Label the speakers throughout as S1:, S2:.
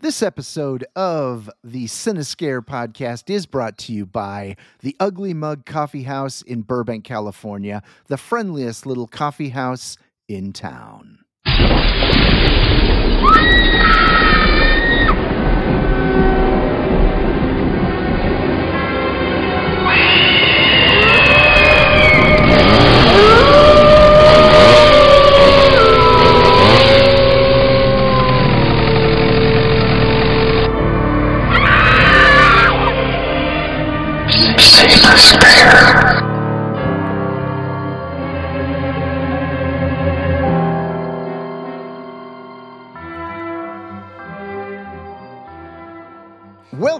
S1: This episode of the Cinescare podcast is brought to you by the Ugly Mug Coffee House in Burbank, California, the friendliest little coffee house in town.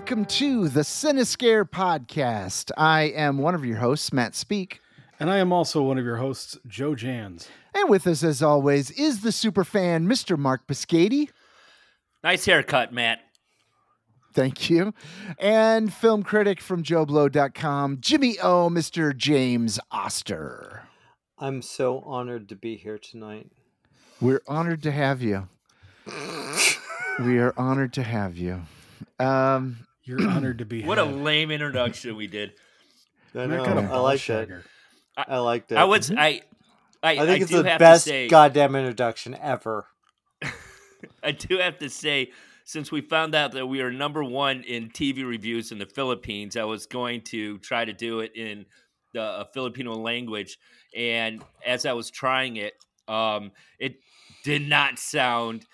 S1: Welcome to the Cinescare podcast. I am one of your hosts, Matt Speak.
S2: And I am also one of your hosts, Joe Jans.
S1: And with us, as always, is the super fan, Mr. Mark Biscati.
S3: Nice haircut, Matt.
S1: Thank you. And film critic from JoBlo.com, Jimmy O, Mr. James Oster.
S4: I'm so honored to be here tonight.
S1: We're honored to have you. we are honored to have you. Um,
S2: You're honored to be
S3: What a lame introduction we did.
S4: I, know,
S2: got a
S4: I
S2: ball
S4: like that.
S2: shagger.
S4: I liked it.
S3: I was I I,
S4: I think it's
S3: do
S4: the best
S3: say
S4: goddamn introduction ever.
S3: I do have to say since we found out that we are number one in TV reviews in the Philippines, I was going to try to do it in the uh, Filipino language, and as I was trying it, um, it did not sound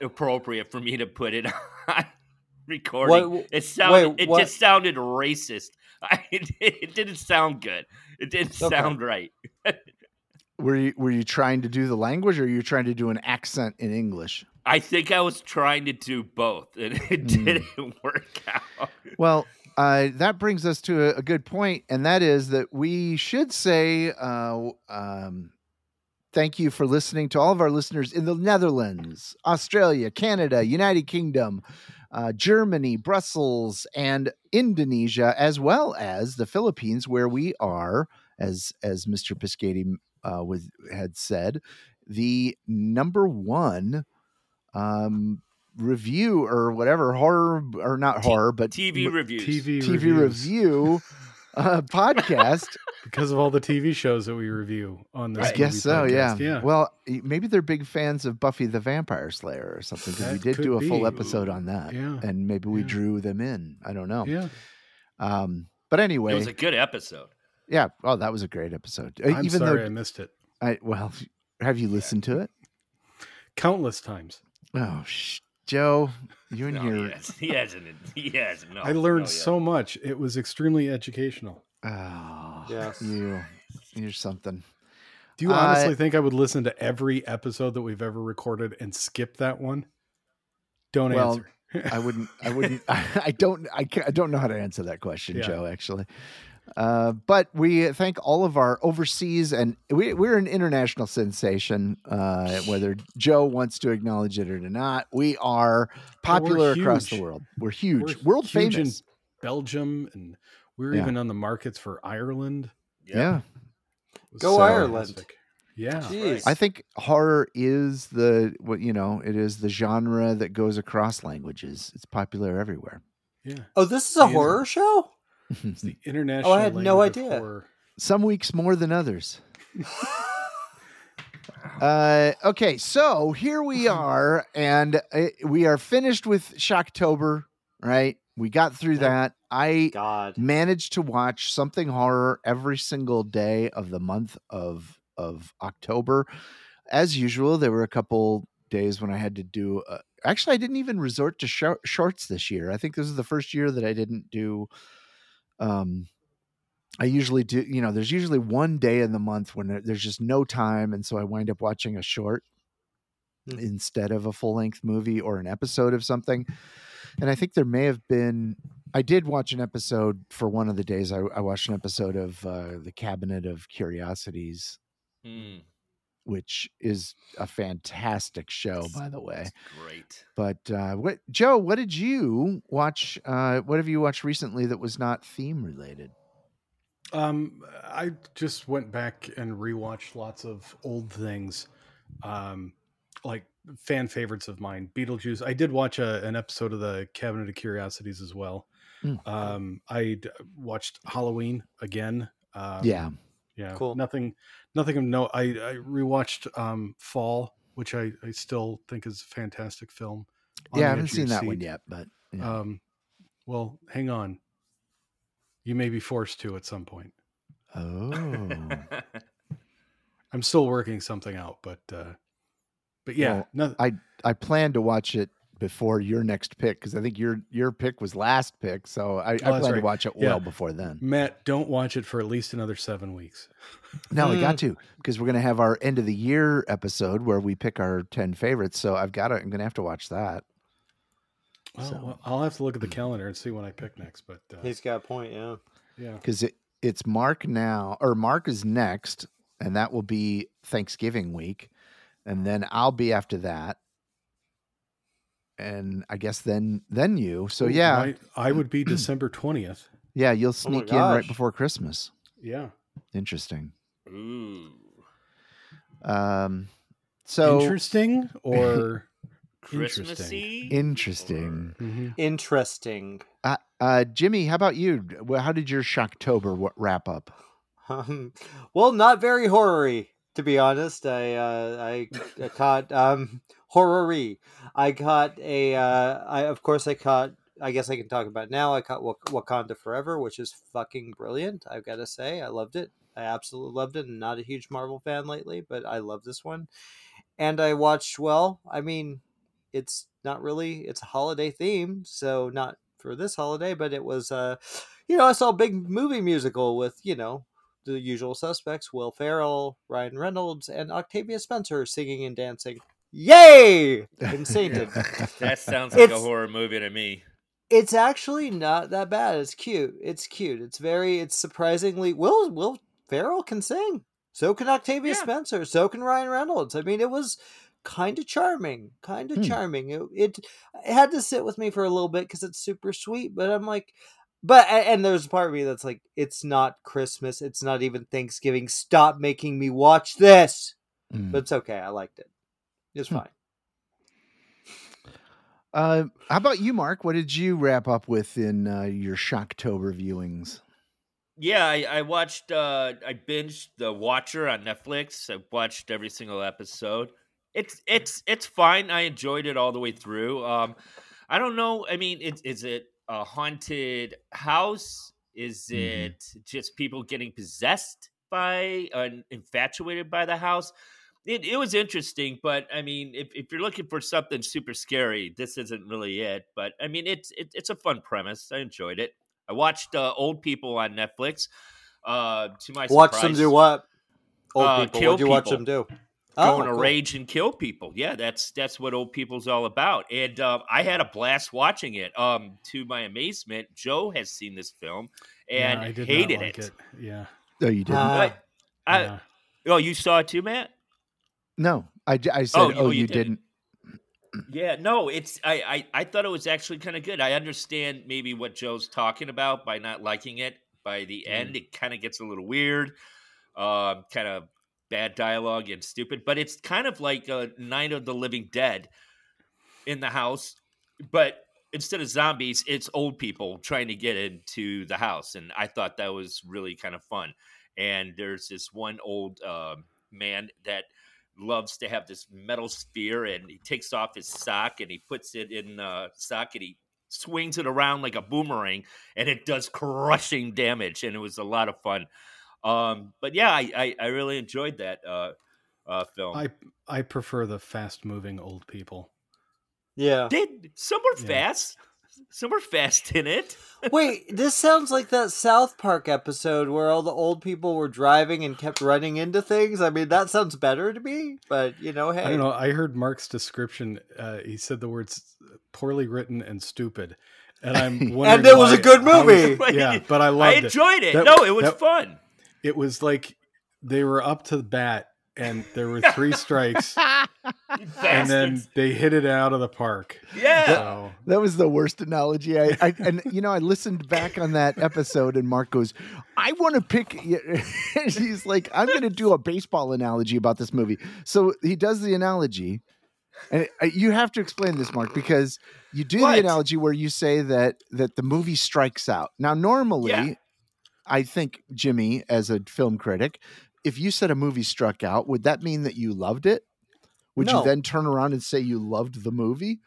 S3: appropriate for me to put it on recording.
S4: What-
S3: it sounded
S4: wait,
S3: it just sounded racist. I, it, it didn't sound good. It didn't
S4: Okay.
S3: sound right.
S1: were you were you trying to do the language, or are you trying to do an accent in English?
S3: I think I was trying to do both, and it
S1: Hmm.
S3: didn't work out.
S1: Well, uh, that brings us to a, a good point, and that is that we should say uh, um, thank you for listening to all of our listeners in the Netherlands, Australia, Canada, United Kingdom, uh, Germany, Brussels, and Indonesia, as well as the Philippines, where we are, as as Mr. Piscati uh, was had said, the number one um, review or whatever horror or not
S3: T-
S1: horror, but
S3: TV
S1: m-
S3: reviews.
S2: TV,
S1: TV
S2: reviews.
S1: review uh, podcast.
S2: Because of all the TV shows that we review on this.
S1: I
S3: Right.
S1: guess so. Yeah.
S2: Yeah.
S1: Well, maybe they're big fans of Buffy the Vampire Slayer or something because we did do a full
S2: be.
S1: episode on that,
S2: Yeah.
S1: and maybe we
S2: Yeah.
S1: drew them in. I don't know.
S2: yeah.
S1: Um, but anyway,
S3: It was a good episode.
S1: yeah. Oh, that was a great episode. Uh,
S2: I'm
S1: Even
S2: sorry I missed it
S1: I well, have you listened to it?
S2: countless times.
S1: Oh, sh- Joe, you and
S3: No,
S1: your
S3: he, has, he hasn't. He hasn't. No,
S2: I learned
S3: no, yeah.
S2: so much. It was extremely educational.
S1: oh,
S4: Yes.
S1: you, you're something.
S2: Do you
S1: Uh,
S2: honestly think I would listen to every episode that we've ever recorded and skip that one? Don't
S1: Well,
S2: answer.
S1: I wouldn't. I wouldn't. I, don't. I, ca- I don't know how to answer that question,
S2: Yeah.
S1: Joe. Actually, uh, but we thank all of our overseas and we, we're an international sensation. Uh, whether Joe wants to acknowledge it or not, we are popular across the world. We're huge,
S2: We're
S1: world
S2: huge in
S1: famous.
S2: Belgium, and we were
S1: Yeah.
S2: even on the markets for Ireland.
S1: yeah.
S4: Go
S2: so
S4: Ireland.
S2: fantastic. Yeah.
S4: Jeez.
S1: I think horror is the what you know. It is the genre that goes across languages. It's popular everywhere.
S2: Yeah.
S4: oh, this is a
S2: Yeah.
S4: horror show?
S2: It's the international.
S4: Oh, I had no idea.
S2: horror.
S1: some weeks more than others. uh, okay, so here we are, and uh, we are finished with Shocktober, right? We got through that. I
S4: God.
S1: managed to watch something horror every single day of the month of of October. As usual, there were a couple days when I had to do. Uh, actually, I didn't even resort to shor- shorts this year. I think this is the first year that I didn't do. Um, I usually do. You know, there's usually one day in the month when there's just no time, and so I wind up watching a short
S4: Hmm.
S1: instead of a full length movie or an episode of something. And I think there may have been. I did watch an episode for one of the days. I, I watched an episode of uh, the Cabinet of Curiosities,
S3: Mm,
S1: which is a fantastic show, by the way.
S3: it's great.
S1: But uh, what, Joe? What did you watch? Uh, what have you watched recently that was not theme related?
S2: Um, I just went back and rewatched lots of old things, um, like fan favorites of mine. Beetlejuice. I did watch a, an episode of the Cabinet of Curiosities as well.
S1: Mm.
S2: Um, I watched Halloween again. Um,
S1: yeah.
S2: yeah,
S4: Cool.
S2: Nothing, nothing of note. I I rewatched um, Fall, which I I still think is a fantastic film.
S1: Yeah, I haven't
S2: edge of your
S1: seen that one yet, but yeah.
S2: Um, well, hang on. You may be forced to at some point.
S1: oh.
S2: I'm still working something out, but uh, but yeah,
S1: Well,
S2: no,
S1: I plan to watch it before your next pick because I think your your pick was last pick, so I, I
S2: Oh, that's
S1: plan to watch it
S2: Yeah.
S1: well before then.
S2: Matt, don't watch it for at least another seven weeks.
S1: No, I
S2: Mm.
S1: got to because we're gonna have our end of the year episode where we pick our ten favorites. So I've got to. I'm gonna have to watch that.
S2: Well,
S1: So-
S2: well, I'll have to look at the calendar and see when I pick next. But uh,
S4: He's got a point. Yeah.
S2: yeah,
S1: because it it's Mark now or Mark is next, and that will be Thanksgiving week, and then I'll be after that, and I guess then then you. So yeah,
S2: my- I would be December twentieth.
S1: yeah, you'll
S4: Oh
S1: sneak in right before Christmas.
S2: Yeah,
S1: Interesting.
S3: Ooh.
S1: Um, so
S2: interesting or
S3: Christmassy.
S1: Interesting.
S3: or-
S2: Mhm.
S4: Interesting.
S1: uh, uh, Jimmy, how about you? How did your Shocktober wrap up?
S4: Um, well, not very horror-y, to be honest. I uh, I, I caught um horror-y. I caught a uh, I of course I caught. I guess I can talk about now. I caught Wak- Wakanda Forever, which is fucking brilliant. I've got to say, I loved it. I absolutely loved it. I'm not a huge Marvel fan lately, but I love this one. And I watched. Well, I mean, it's not really. It's a holiday theme, so not for this holiday, but it was. Uh, you know, I saw a big movie musical with you know the usual suspects Will Ferrell, Ryan Reynolds, and Octavia Spencer singing and dancing. Yay! In Sainted.
S3: That sounds like a horror movie to me.
S4: it's actually not that bad. It's cute. It's cute. It's very. It's surprisingly. Will Will Ferrell can sing. So can Octavia
S3: Yeah.
S4: Spencer. So can Ryan Reynolds. I mean, it was kind of charming. Kind of
S1: Hmm.
S4: charming. It, it it had to sit with me for a little bit because it's super sweet. But I'm like, but and there's a part of me that's like, it's not Christmas. It's not even Thanksgiving. Stop making me watch this.
S1: Mm.
S4: But it's okay. I liked it. It's
S1: Hmm.
S4: fine.
S1: Uh, how about you, Mark? What did you wrap up with in uh, your Shocktober viewings?
S3: Yeah, I, I watched. Uh, I binged The Watcher on Netflix. I watched every single episode. It's it's it's fine. I enjoyed it all the way through. Um, I don't know. I mean, it, is it a haunted house? Is
S1: Mhm.
S3: it just people getting possessed by, uh, infatuated by the house? It, it was interesting, but I mean, if, if you're looking for something super scary, this isn't really it. But I mean, it's it, it's a fun premise. I enjoyed it. I watched uh, Old People on Netflix. Uh, to my
S4: Watch
S3: surprise,
S4: them do what? Old
S3: Uh,
S4: people. What'd you watch them do?
S3: Go in
S4: Oh,
S3: a
S4: cool.
S3: rage and kill people. Yeah, that's that's what Old People's all about. And um, I had a blast watching it. Um, to my amazement, Joe has seen this film and
S2: Yeah, I did not
S3: hated
S2: like
S3: it.
S2: Yeah,
S1: Oh, you didn't?
S3: But I,
S2: yeah.
S3: oh, you saw it too, Matt?
S1: no, I, I said,
S3: Oh,
S1: oh,
S3: you- oh,
S1: you,
S3: you
S1: didn't.
S3: didn't. Yeah, no, it's I, I I thought it was actually kind of good. I understand maybe what Joe's talking about by not liking it. By the
S2: Mm.
S3: end, it kind of gets a little weird, um, kind of bad dialogue and stupid. But it's kind of like a Night of the Living Dead in the house, but instead of zombies, it's old people trying to get into the house, and I thought that was really kind of fun. And there's this one old um man that loves to have this metal sphere and he takes off his sock and he puts it in uh sock and he swings it around like a boomerang and it does crushing damage and it was a lot of fun um but yeah i i, I really enjoyed that uh uh film
S2: I I prefer the fast moving old people.
S4: Yeah.
S3: did some were
S2: Yeah.
S3: fast some were fast in it
S4: Wait, this sounds like that South Park episode where all the old people were driving and kept running into things. I mean, that sounds better to me, but you know, hey.
S2: I don't know. I heard Mark's description. Uh, he said the words poorly written and stupid, and I'm wondering.
S4: it was a good
S2: how is-
S4: movie.
S2: yeah, but I
S3: i
S2: loved it.
S3: enjoyed it,
S2: That-
S3: no it was
S2: that-
S3: fun
S2: It was like they were up to the bat, and there were three strikes, and then they hit it out of the park.
S3: yeah
S2: So
S1: That was the worst analogy. I, I and you know I listened back on that episode and Mark goes, "I want to pick." He's like, "I'm going to do a baseball analogy about this movie." So he does the analogy, And uh, you have to explain this, Mark, because you do
S3: What?
S1: the analogy where you say that that the movie strikes out. Now, normally,
S3: Yeah.
S1: I think Jimmy, as a film critic, if you said a movie struck out, would that mean that you loved it? Would
S4: No.
S1: you then turn around and say you loved the movie?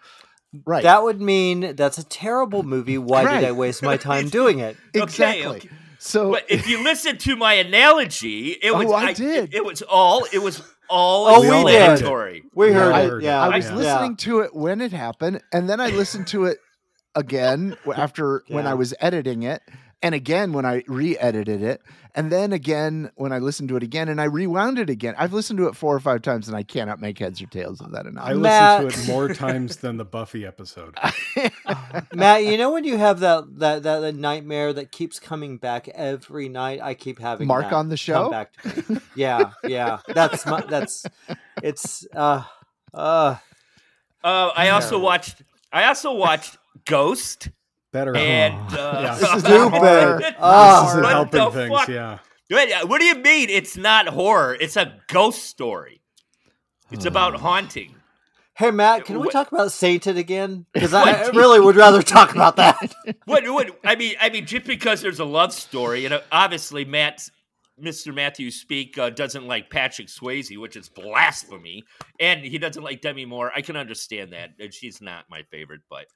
S1: Right.
S4: That would mean that's a terrible movie. Why
S1: Right.
S4: did I waste my time doing it?
S1: exactly.
S3: okay.
S1: So
S3: But if you listen to my analogy, it oh, was
S1: Oh, I did.
S3: It, it was all. It was all
S4: Oh, we did.
S3: explanatory.
S4: We heard
S2: I
S4: it.
S2: heard
S4: yeah,
S1: I was
S2: yeah.
S1: listening to it when it happened, and then I listened to it again w- after when I was editing it, and again when I re-edited it, and then again when I listened to it again, and I rewound it again. I've listened to it four or five times, and I cannot make heads or tails of that
S2: I
S1: enough.
S4: Matt-
S2: listened to it more times than the Buffy episode.
S4: Matt, you know when you have that, that that that nightmare that keeps coming back every night. I keep having
S1: Mark
S4: that
S1: on the
S4: come
S1: show?
S4: Back to me. Yeah, yeah. That's my, that's it's uh uh
S3: Uh, I also
S4: Terrible.
S3: watched. I also watched Ghost
S2: Better.
S3: and
S2: Yeah.
S3: uh,
S1: This is
S4: Stupid.
S1: horror.
S2: This isn't helping things.
S3: fuck?
S2: Yeah.
S3: What do you mean? It's not horror. It's a ghost story. It's about haunting.
S4: Hey Matt, can we talk about Satan again? Because I, I really would rather talk about that.
S3: What? What? I mean, I mean, just because there's a love story, and obviously Matt, Mr. Matthew Speak uh, doesn't like Patrick Swayze, which is blasphemy, and he doesn't like Demi Moore. I can understand that. and She's not my favorite, but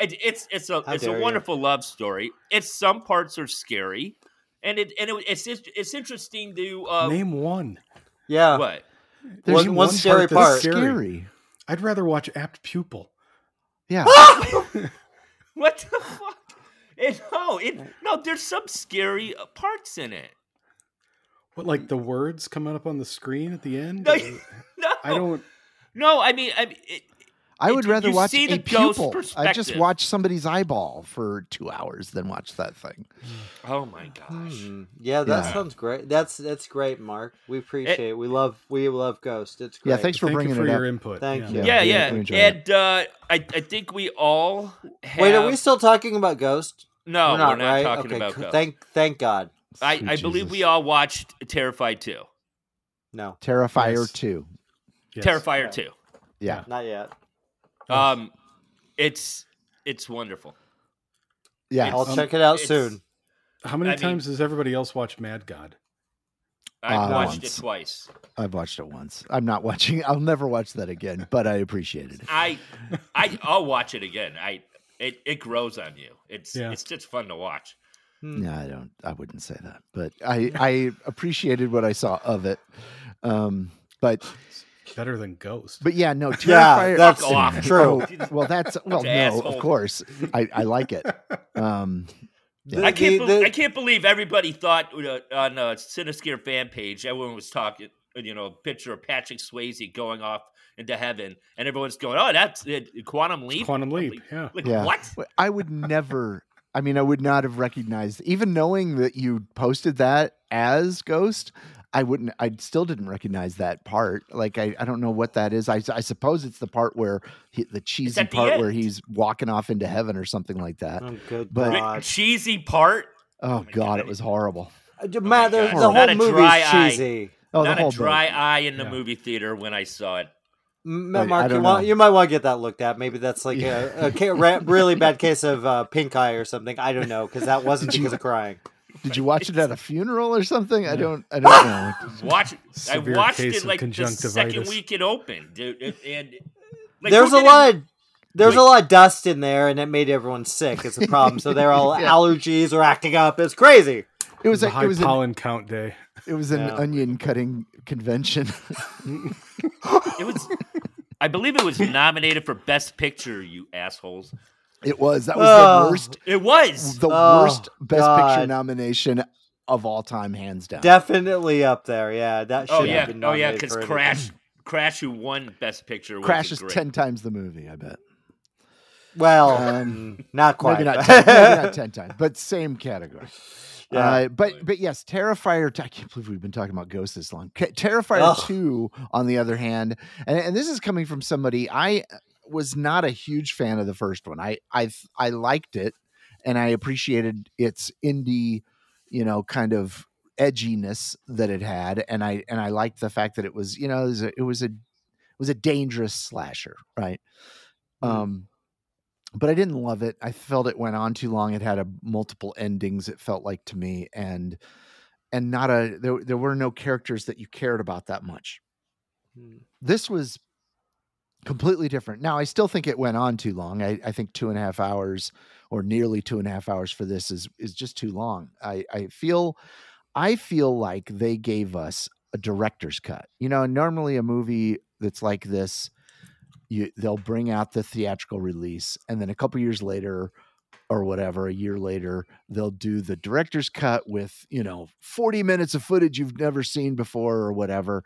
S3: it, it's it's a
S4: How
S3: it's
S4: dare
S3: a
S4: you.
S3: wonderful love story. It's some parts are scary, and it and it, it's it's interesting to uh,
S2: Name one.
S4: Yeah.
S3: what.
S1: There's
S4: One- one scary
S2: that's
S4: part.
S1: scary.
S2: I'd rather watch Apt Pupil.
S1: Yeah.
S3: What the fuck? It, no, it, no. There's some scary uh, parts in it.
S2: What, like the words coming up on the screen at the end?
S3: No, no,
S2: I don't.
S3: No, I mean, I mean, it,
S1: I would
S3: It-
S1: rather watch
S3: see
S1: a
S3: the
S1: pupil. I just watch somebody's eyeball for two hours than watch that thing.
S3: oh my gosh.
S4: Hmm. Yeah, that
S1: Yeah.
S4: sounds great. That's that's great, Mark. We appreciate it. We love we love Ghost. It's great.
S1: Yeah, thanks for
S2: Thank
S1: bringing
S2: you for
S1: it
S2: your
S1: up.
S2: input.
S4: Thank you.
S3: Yeah,
S1: we-
S3: yeah,
S1: we
S3: and uh, I, I think we all have.
S4: Wait, are we still talking about Ghost?
S3: No, we're not,
S4: right?
S3: talking
S4: okay,
S3: about. Ghost.
S4: Thank thank God.
S3: I,
S1: Sweet
S3: I believe we all watched Terrified 2.
S4: No,
S1: Terrifier
S2: Yes.
S1: 2.
S2: Yes.
S3: Terrifier
S4: Yeah.
S3: 2.
S1: Yeah.
S4: not yet.
S3: Um, it's it's wonderful.
S1: Yeah.
S3: It's-
S4: I'll
S2: Um,
S4: check it out soon.
S2: How many
S3: I mean-
S2: times has everybody else watched Mad God?
S3: I've
S1: Uh,
S3: watched
S1: once.
S3: it twice.
S1: I've watched it once. I'm not watching. I'll never watch that again, but I appreciated it.
S3: I I I'll watch it again. I it, it grows on you. It's
S2: Yeah.
S3: it's just fun to watch.
S4: Hmm.
S1: No, I don't. I wouldn't say that, but I I appreciated what I saw of it. Um, but
S2: Better than Ghost.
S1: but yeah, no.
S4: Yeah, that's
S3: Fuck off.
S4: true.
S1: Oh, well, that's well, no,
S3: Asshole.
S1: of course. I I like it. Um,
S4: The-
S3: I can't
S4: the-
S3: bel
S4: the-
S3: I can't believe everybody thought uh, on a Cinescare fan page, everyone was talking, uh, you know, a picture of Patrick Swayze going off into heaven, and everyone's going, "Oh, that's it, Quantum Leap."
S2: Quantum Leap. Yeah.
S3: Like
S1: Yeah.
S3: what?
S1: I would never. I mean, I would not have recognized, even knowing that you posted that as Ghost. I wouldn't. I still didn't recognize that part. Like, I, I don't know what that is. I, I suppose it's the part where he, the cheesy
S3: at the
S1: part where he's walking off into heaven or something like that.
S4: Oh, good
S1: But-
S4: God.
S3: cheesy part.
S1: Oh
S3: my
S1: God,
S3: God.
S1: it was horrible.
S4: Uh, Matt, the, the whole
S3: a
S4: movie's cheesy.
S1: Oh,
S3: Not
S1: the whole
S3: a dry
S1: bit.
S3: eye in the
S2: Yeah.
S3: movie theater when I saw it.
S4: M-
S1: I- I
S4: Mark, you
S1: don't
S4: want you might want to get that looked at. Maybe that's like
S1: Yeah.
S4: a, a ca- really bad case of uh, pink eye or something. I don't know because that wasn't because of crying.
S1: Did you watch it at a funeral or something? I don't. I don't know.
S3: Watch. I watched it like the second week it opened, dude. It- and like,
S4: there's a lot. Of, there's a lot of dust in there, and it made everyone sick. It's a problem. So they're all
S1: Yeah.
S4: allergies or acting up. It's crazy.
S1: It was
S2: a
S1: a,
S2: high
S1: it was an,
S2: pollen count day.
S1: it was an
S4: Yeah.
S1: onion cutting convention.
S3: It was. I believe it was nominated for Best Picture. You assholes!
S1: It was that was
S4: Oh.
S1: the worst
S3: It was.
S1: the
S4: Oh,
S1: worst best picture nomination of all time, hands down.
S4: Definitely up there. Yeah, that should
S3: Oh
S4: have
S3: yeah,
S4: been
S3: oh yeah, because. Crash, Crash, who won Best Picture, was
S1: Crash is
S3: great.
S1: ten times the movie. I bet.
S4: Well,
S1: Um,
S4: mm, not quite.
S1: Maybe not, ten, maybe not ten times, but same category.
S4: Yeah.
S1: Uh, but but yes, Terrifier. I can't believe we've been talking about ghosts this long. Terrifier
S4: Ugh.
S1: two, on the other hand, and, and this is coming from somebody I was not a huge fan of the first one. I I I liked it, and I appreciated its indie, you know, kind of edginess that it had, and I and I liked the fact that it was you know it was a, it was a was a dangerous slasher, right?
S4: Mm.
S1: Um, but I didn't love it. I felt it went on too long. It had a multiple endings. It felt like to me, and and not a there. There were no characters that you cared about that much.
S4: Mm.
S1: This was completely different. Now I still think it went on too long. I, I think two and a half hours or nearly two and a half hours for this is is just too long. I, I feel I feel like they gave us a director's cut. You know, normally a movie that's like this, you they'll bring out the theatrical release, and then a couple years later, or whatever, a year later, they'll do the director's cut with you know forty minutes of footage you've never seen before, or whatever.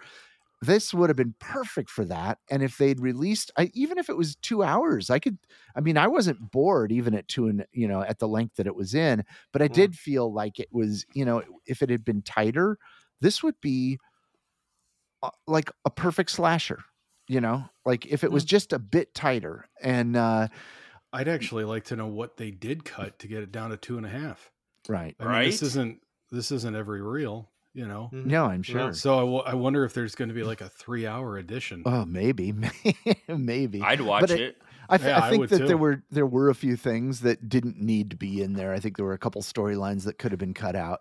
S1: This would have been perfect for that. And if they'd released, I, even if it was two hours, I could. I mean, I wasn't bored even at two and you know at the length that it was in, but I
S4: Yeah.
S1: did feel like it was you know if it had been tighter, this would be uh, like a perfect slasher. You know, like if it was just a bit tighter and uh
S2: I'd actually like to know what they did cut to get it down to two and a half.
S1: right.
S2: I mean, this isn't this isn't every reel, you know.
S1: No, I'm sure.
S2: So I, w- I wonder if there's going to be like a three hour edition.
S1: Oh, maybe, maybe.
S3: I'd watch
S1: it-
S3: it.
S1: I, th-
S2: Yeah,
S1: I
S2: I
S1: think
S2: would
S1: that
S2: too.
S1: there were there were a few things that didn't need to be in there. I think there were a couple storylines that could have been cut out,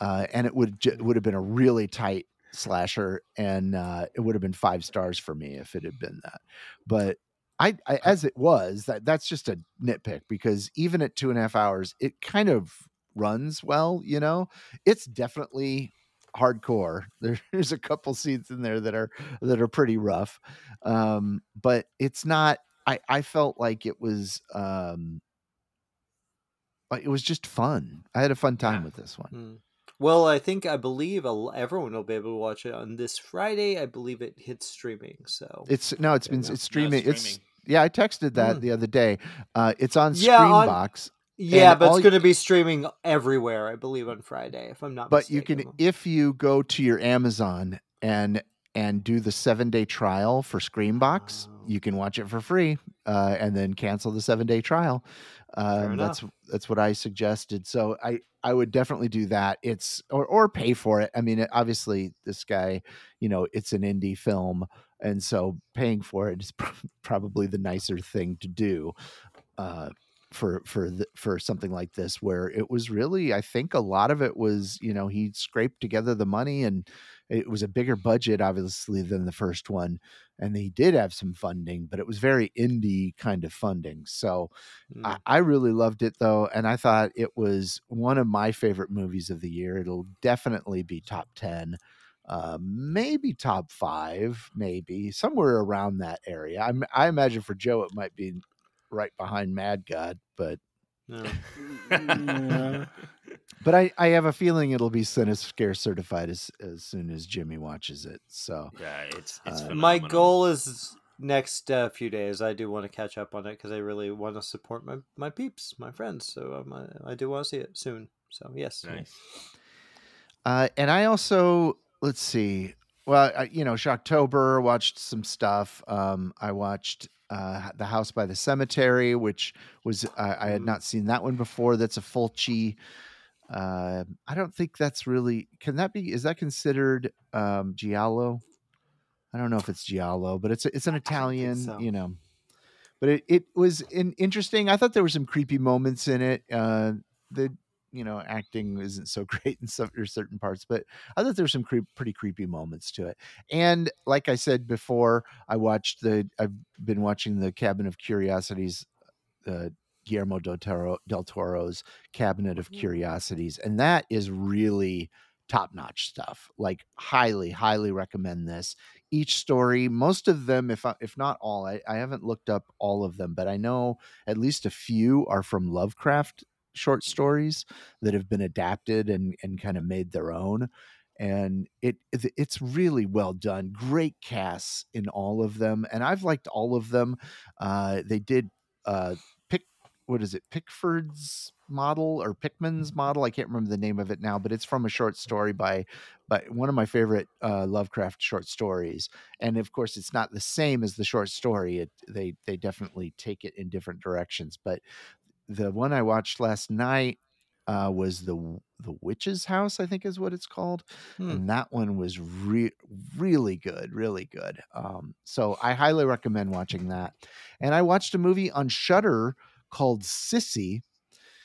S1: uh, and it would ju- would have been a really tight slasher, and uh, it would have been five stars for me if it had been that. But I, I as it was, that that's just a nitpick because even at two and a half hours, it kind of runs well. You know, it's definitely hardcore. There's a couple scenes in there that are that are pretty rough, um, but it's not. I I felt like it was um, like it was just fun. I had a fun time
S3: Yeah.
S1: with this one.
S4: Mm. Well, I think I believe everyone will be able to watch it on this Friday. I believe it hits streaming. So
S1: It's no, it's been
S4: go.
S1: it's streaming. It's
S3: streaming.
S1: yeah, I texted that
S4: Mm.
S1: the other day. Uh, it's on
S4: Yeah, on-
S1: Screambox,
S4: yeah,
S1: and
S4: but it's going to be streaming everywhere. I believe on Friday, if I'm not.
S1: but you can if you go to your Amazon and and do the seven day trial for Screambox,
S4: Oh.
S1: you can watch it for free, uh, and then cancel the seven day trial. Um, that's that's what I suggested. So I I would definitely do that. It's or or pay for it. I mean, obviously this guy, you know, it's an indie film, and so paying for it is prob- probably the nicer thing to do. Uh, for for the, for something like this where it was really i think a lot of it was you know he scraped together the money and it was a bigger budget obviously than the first one and he did have some funding but it was very indie kind of funding. So
S4: Mm.
S1: I, I really loved it though and i thought it was one of my favorite movies of the year. It'll definitely be top 10 uh, maybe top five maybe somewhere around that area. I'm, i imagine for joe it might be right behind mad god but
S4: No.
S2: Yeah.
S1: but I, I have a feeling it'll be Scare certified as, as soon as Jimmy watches it. So
S3: Yeah, it's it's
S1: Uh,
S4: My goal is next uh, few days. I do want to catch up on it because I really want to support my my peeps, my friends. So um, I, I do want to see it soon. So yes,
S3: Nice.
S1: uh, and I also let's see. Well, I, you know, Shocktober watched some stuff. Um, I watched uh, The House by the Cemetery, which was I I had not seen that one before. That's a Fulci. Uh, I don't think that's really. Can that be? Is that considered um, giallo? I don't know if it's giallo, but it's a, it's an Italian.
S4: so.
S1: You know, but it, it was in, interesting. I thought there were some creepy moments in it. Uh, the you know acting isn't so great in some or certain parts, but I thought there were some creep, pretty creepy moments to it. And like I said before, I watched the. I've been watching the Cabin of Curiosities. Uh, Guillermo del, Toro, del Toro's Cabinet of
S4: Mhm.
S1: Curiosities, and that is really top notch stuff. Like highly, highly recommend this. Each story, most of them, if I, if not all, I, I haven't looked up all of them, but I know at least a few are from Lovecraft short stories that have been adapted and and kind of made their own. And it it- it's really well done. Great casts in all of them, and I've liked all of them. Uh, they did uh, pick what is it Pickford's model or Pickman's model? I can't remember the name of it now, but it's from a short story by by one of my favorite uh, Lovecraft short stories. And of course, it's not the same as the short story. It they they definitely take it in different directions. But the one I watched last night uh, was the the witch's house, I think is what it's called,
S4: Hmm.
S1: and that one was re- really good, really good. Um, so I highly recommend watching that. And I watched a movie on Shudder called Sissy,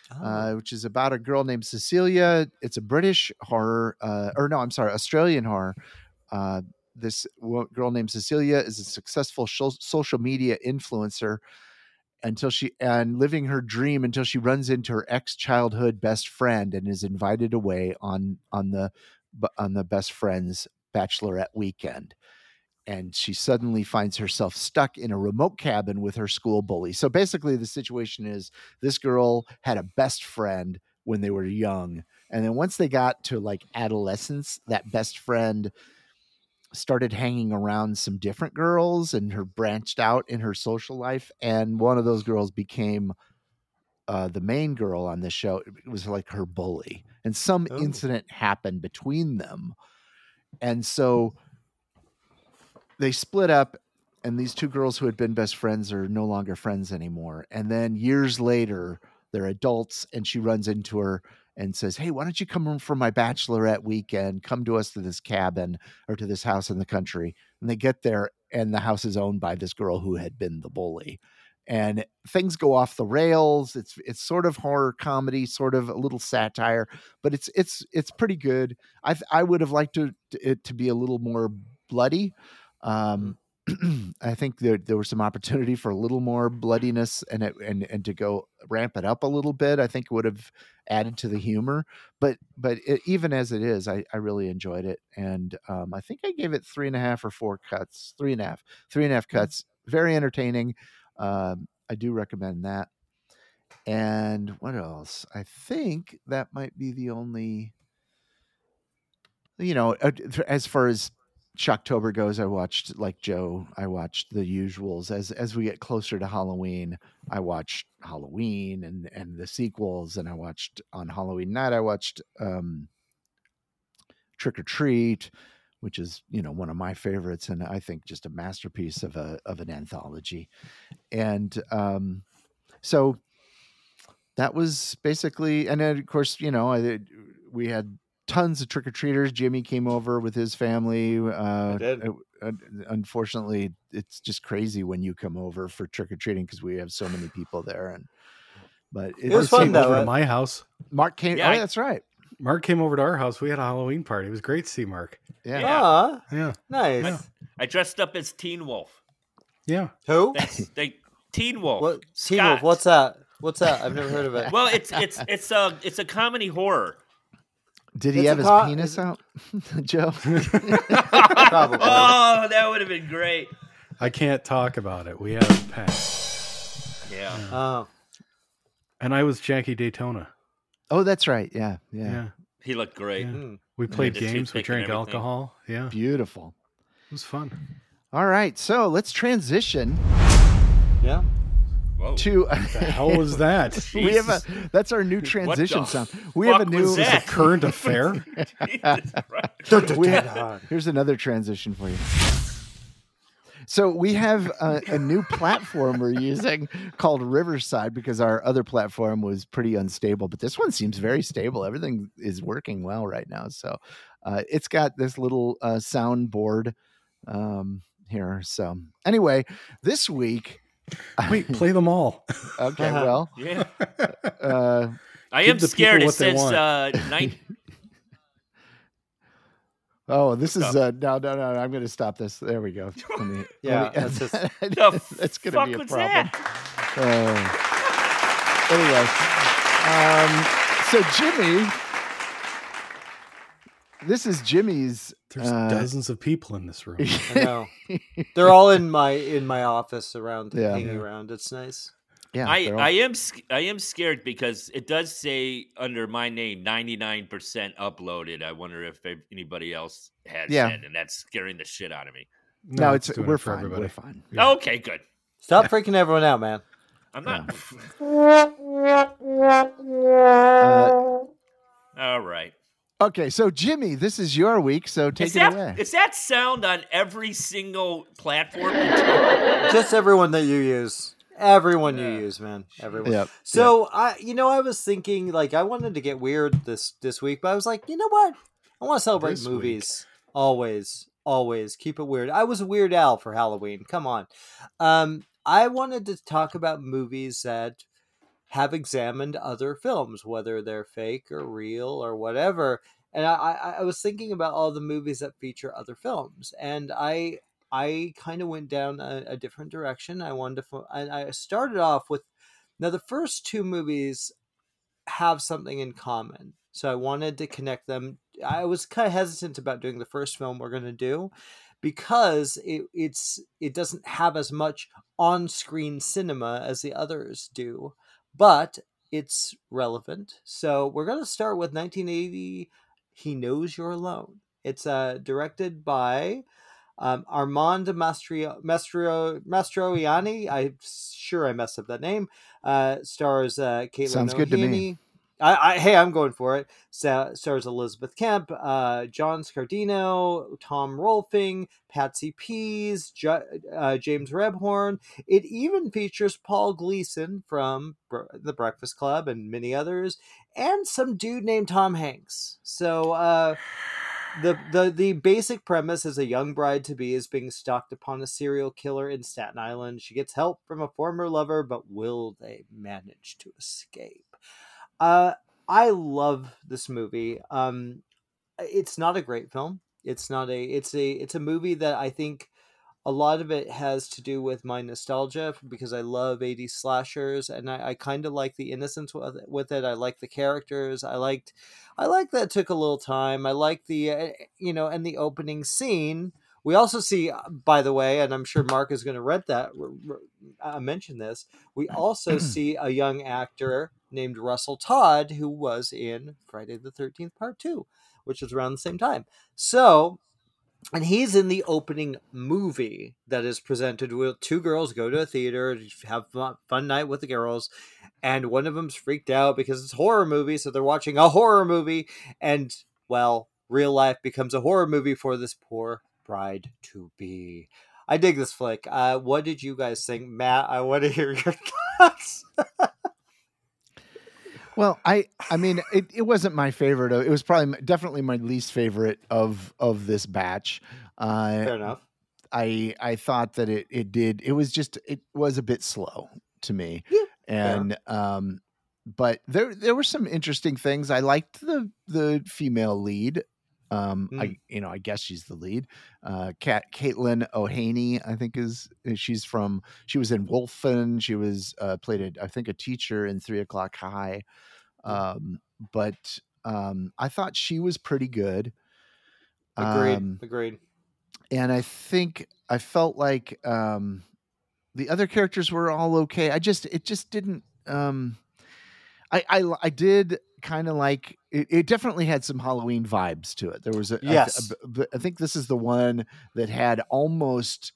S4: Oh.
S1: uh, which is about a girl named Cecilia. It's a British horror, uh, or no, I'm sorry, Australian horror. Uh, this girl named Cecilia is a successful sho- social media influencer until she and living her dream until she runs into her ex childhood best friend and is invited away on on the on the best friend's bachelorette weekend and she suddenly finds herself stuck in a remote cabin with her school bully. So basically the situation is this girl had a best friend when they were young and then once they got to like adolescence that best friend started hanging around some different girls and her branched out in her social life and one of those girls became uh, the main girl on the show. It was like her bully and some
S4: Oh.
S1: incident happened between them. And so they split up and these two girls who had been best friends are no longer friends anymore. And then years later they're adults and she runs into her and says hey why don't you come for my bachelorette weekend? Come to us to this cabin or to this house in the country. And they get there and the house is owned by this girl who had been the bully. And things go off the rails. It's it's sort of horror comedy sort of a little satire but it's it's it's pretty good. I i would have liked to, it to be a little more bloody um I think there there was some opportunity for a little more bloodiness and it, and and to go ramp it up a little bit. I think would have added to the humor. But but it, even as it is, I, I really enjoyed it, and um, I think I gave it three and a half or four cuts, three and a half, three and a half cuts. Very entertaining. Um, I do recommend that. And what else? I think that might be the only. You know, uh, as far as Shocktober goes, I watched like Joe. I watched the usuals. As as we get closer to Halloween, I watched Halloween and and the sequels, and I watched on Halloween night. I watched um, Trick or Treat, which is you know one of my favorites, and I think just a masterpiece of a of an anthology. And um, so that was basically, and then of course you know I, we had tons of trick or treaters. Jimmy came over with his family. Uh,
S4: did.
S1: unfortunately, it's just crazy when you come over for trick or treating because we have so many people there. And but
S4: It was fun, though,
S2: over to my house.
S1: Mark came.
S3: Yeah,
S1: oh,
S3: I-
S1: that's right.
S2: Mark came over to our house. We had a Halloween party. It was great to see Mark.
S1: Yeah.
S3: Yeah.
S4: Ah,
S2: Yeah,
S4: nice.
S2: Yeah.
S3: I dressed up as Teen Wolf.
S2: yeah.
S4: Who?
S3: That's they Teen Wolf.
S4: What? Teen Wolf. What's that? What's that? I've never heard of it.
S3: Well, it's it's it's a it's a comedy horror.
S1: Did he
S4: It's
S1: have his
S4: co-
S1: penis out, Joe?
S4: Probably.
S3: Oh, that would have been great.
S2: I can't talk about it. We have a pass.
S3: Yeah.
S4: Oh,
S2: And I was Jackie Daytona.
S1: oh, that's right. Yeah, yeah.
S2: Yeah.
S3: He looked great.
S2: Yeah.
S4: hmm.
S2: We played
S3: the
S2: games. We drank alcohol. Yeah.
S1: Beautiful.
S2: It was fun.
S1: All right, so let's transition
S4: yeah.
S3: Whoa.
S1: to.
S2: The hell was that?
S1: we have a that's our new transition sound. We have a
S3: fuck
S1: new.
S3: was that?
S2: Current affair?
S3: Jesus Christ.
S1: we ha- here's another transition for you. So we have a, a new platform we're using called Riverside because our other platform was pretty unstable, but this one seems very stable. Everything is working well right now. So uh, it's got this little uh, soundboard um, here. So anyway, this week.
S2: Wait, play them all.
S1: okay, well,
S3: Yeah.
S1: uh,
S3: I am
S2: the people
S3: scared. It
S2: what they
S3: says
S2: want.
S3: uh, nine.
S1: oh, this is uh, no, no, no. I'm going to stop this. There we go. Let me- let
S4: Yeah,
S1: me-
S4: that's just-
S1: that's going to be a problem.
S3: that?
S1: Uh, anyway, um, so Jimmy, this is Jimmy's.
S2: There's
S1: uh,
S2: dozens of people in this room.
S4: I know. They're all in my in my office around,
S1: Yeah.
S4: hanging
S2: Yeah.
S4: around. It's nice.
S1: Yeah,
S3: I,
S1: all-
S3: I am sc- I am scared because it does say under my name 99% uploaded. I wonder if anybody else has
S1: Yeah.
S3: it, and that's scaring the shit out of me.
S1: no, it's
S2: doing
S1: we're
S2: it for
S1: fine.
S2: everybody.
S1: We're fine.
S2: Yeah.
S3: Okay, good.
S4: Stop freaking everyone out, man.
S3: I'm not.
S1: Uh,
S3: All right.
S1: Okay, so Jimmy, this is your week, so take
S3: Is
S1: it
S3: that,
S1: away.
S3: is that sound on every single platform?
S4: Just everyone that you use. Everyone
S3: Yeah.
S4: you use, man. Everyone.
S1: Yep.
S4: So I, you know, I was thinking like I wanted to get weird this this week, but I was like, you know what? I want to celebrate
S2: This week.
S4: movies. Always, always keep it weird. I was a Weird Al for Halloween. Come on. Um, I wanted to talk about movies that have examined other films, whether they're fake or real or whatever. And I, I, was thinking about all the movies that feature other films, and I I kind of went down a, a different direction. I wanted to, and I started off with now the first two movies have something in common, so I wanted to connect them. I was kind of hesitant about doing the first film we're going to do because it, it's it doesn't have as much on-screen cinema as the others do, but it's relevant. So we're going to start with 1980. He knows you're alone. It's uh, directed by um, Armand Mastro, Mastro, Mastroianni. I'm sure I messed up that name. Uh, stars uh, Caitlin
S1: Sounds good to me.
S4: I, I, hey, I'm going for it. Sa- stars Elizabeth Kemp, uh, John Scardino, Tom Rolfing, Patsy Pease, uh, James Rebhorn. It even features Paul Gleason from Bre- The Breakfast Club and many others, and some dude named Tom Hanks. So, uh, the, the the basic premise is a young bride to be is being stalked upon a serial killer in Staten Island. She gets help from a former lover, but will they manage to escape? Uh, I love this movie. Um, it's not a great film. It's not a. It's a. It's a movie that I think a lot of it has to do with my nostalgia because I love 80s slashers and I, I kind of like the innocence with, with it. I like the characters. I liked, I like that it took a little time. I like the, uh, you know, and the opening scene. We also see, uh, by the way, and I'm sure Mark is going to read that, r- r- uh, mention this. We also see a young actor named Russell Todd who was in Friday the 13th Part 2, which was around the same time. So and he's in the opening movie that is presented with two girls go to a theater have fun, fun night with the girls and one of them's freaked out because it's horror movie so they're watching a horror movie and well real life becomes a horror movie for this poor bride to be. I dig this flick. Uh, what did you guys think? Matt i want to hear your thoughts
S1: Well, I I mean it, it wasn't my favorite. Of, it was probably definitely my least favorite of of this batch. Uh,
S4: fair enough
S1: I I thought that it it did it was just it was a bit slow to me.
S4: Yeah,
S1: and um but there there were some interesting things. I liked the the female lead. Um
S4: Mm.
S1: I you know, I guess she's the lead. Uh Cat Caitlin O'Heaney, I think is is- she's from she was in Wolfen. She was uh played a, I think a teacher in three o'clock high. Um but um I thought she was pretty good.
S4: agreed
S1: Um,
S4: agreed
S1: and I think I felt like um, the other characters were all okay. I just it just didn't. Um, I, I I did kind of like it, it. Definitely had some Halloween vibes to it. There was a
S4: Yes.
S1: a b- b- I think this is the one that had almost.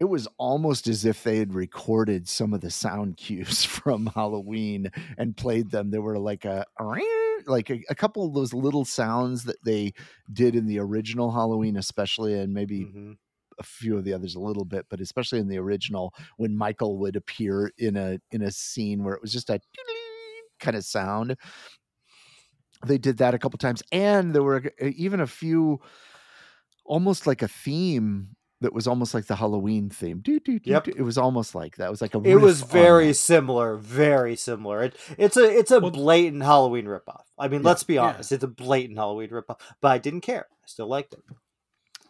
S1: It was almost as if they had recorded some of the sound cues from Halloween and played them. There were like a like a, a couple of those little sounds that they did in the original Halloween, especially, and maybe
S4: Mhm.
S1: a few of the others a little bit, but especially in the original when Michael would appear in a in a scene where it was just a kind of sound. They did that a couple times, and there were uh, even a few, almost like a theme that was almost like the Halloween theme. Doo, doo, doo,
S4: Yep.
S1: doo. It was almost like that. It was like a.
S4: It was very
S1: that.
S4: similar, very similar. It, it's a it's a
S2: Well-
S4: blatant Halloween ripoff. I mean,
S1: Yeah,
S4: let's be
S2: yeah.
S4: honest, it's a blatant Halloween ripoff. But I didn't care. I still liked it.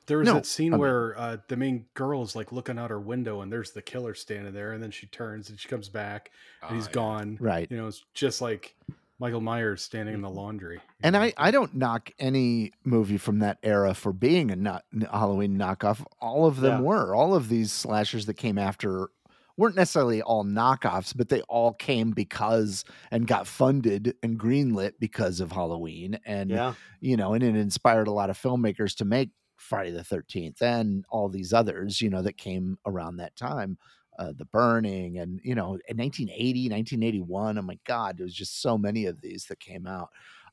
S2: There was
S1: No,
S2: that scene
S1: I mean-
S2: where uh, the main girl is like looking out her window and there's the killer standing there, and then she turns and she comes back and he's
S3: yeah.
S2: gone.
S1: Right.
S2: You know, it's just like Michael Myers standing in the mm-hmm. laundry.
S1: And
S2: know?
S1: I, I don't knock any movie from that era for being a not, Halloween knockoff. All of them
S4: Yeah.
S1: were. All of these slashers that came after weren't necessarily all knockoffs, but they all came because and got funded and greenlit because of Halloween. And
S4: Yeah,
S1: you know, and it inspired a lot of filmmakers to make Friday the Thirteenth and all these others, you know, that came around that time. Uh, the burning and you know in 1980 1981 oh my god there was just so many of these that came out.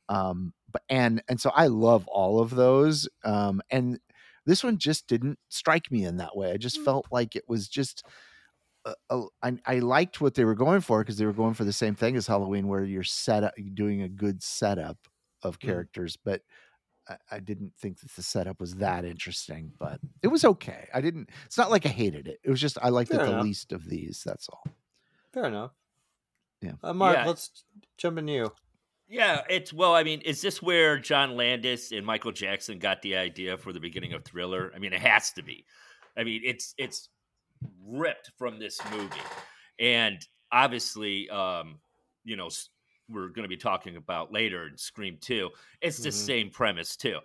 S1: Um but and and so i love all of those um and this one just didn't strike me in that way. I just felt like it was just uh, uh, I, I liked what they were going for because they were going for the same thing as Halloween, where you're set up, you're doing a good setup of
S4: Mm.
S1: characters, but I, I didn't think that the setup was that interesting. But it was okay. I didn't. It's not like I hated it. It was just I liked
S4: Fair
S1: it the least of these. That's all.
S4: Fair enough.
S1: Yeah.
S4: Uh, Mark,
S3: Yeah.
S4: let's jump in you.
S3: Yeah, it's well. I mean, is this where John Landis and Michael Jackson got the idea for the beginning of Thriller? I mean, it has to be. I mean, it's it's ripped from this movie, and obviously, um, you know, s- we're going to be talking about later in Scream Two. It's the
S4: Mhm.
S3: same premise too.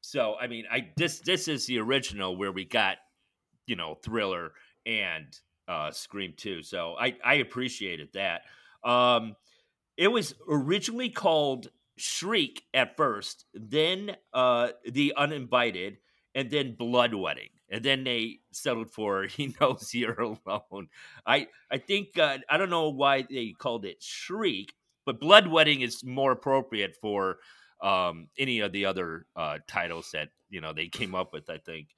S3: So, I mean, I this this is the original where we got, you know, Thriller and uh, Scream Two. So I I appreciated that. Um, it was originally called Shriek at first, then uh, The Uninvited, and then Blood Wedding. And then they settled for He Knows You're Alone. I, I think, uh, I don't know why they called it Shriek, but Blood Wedding is more appropriate for um, any of the other uh, titles that, you know, they came up with, I think.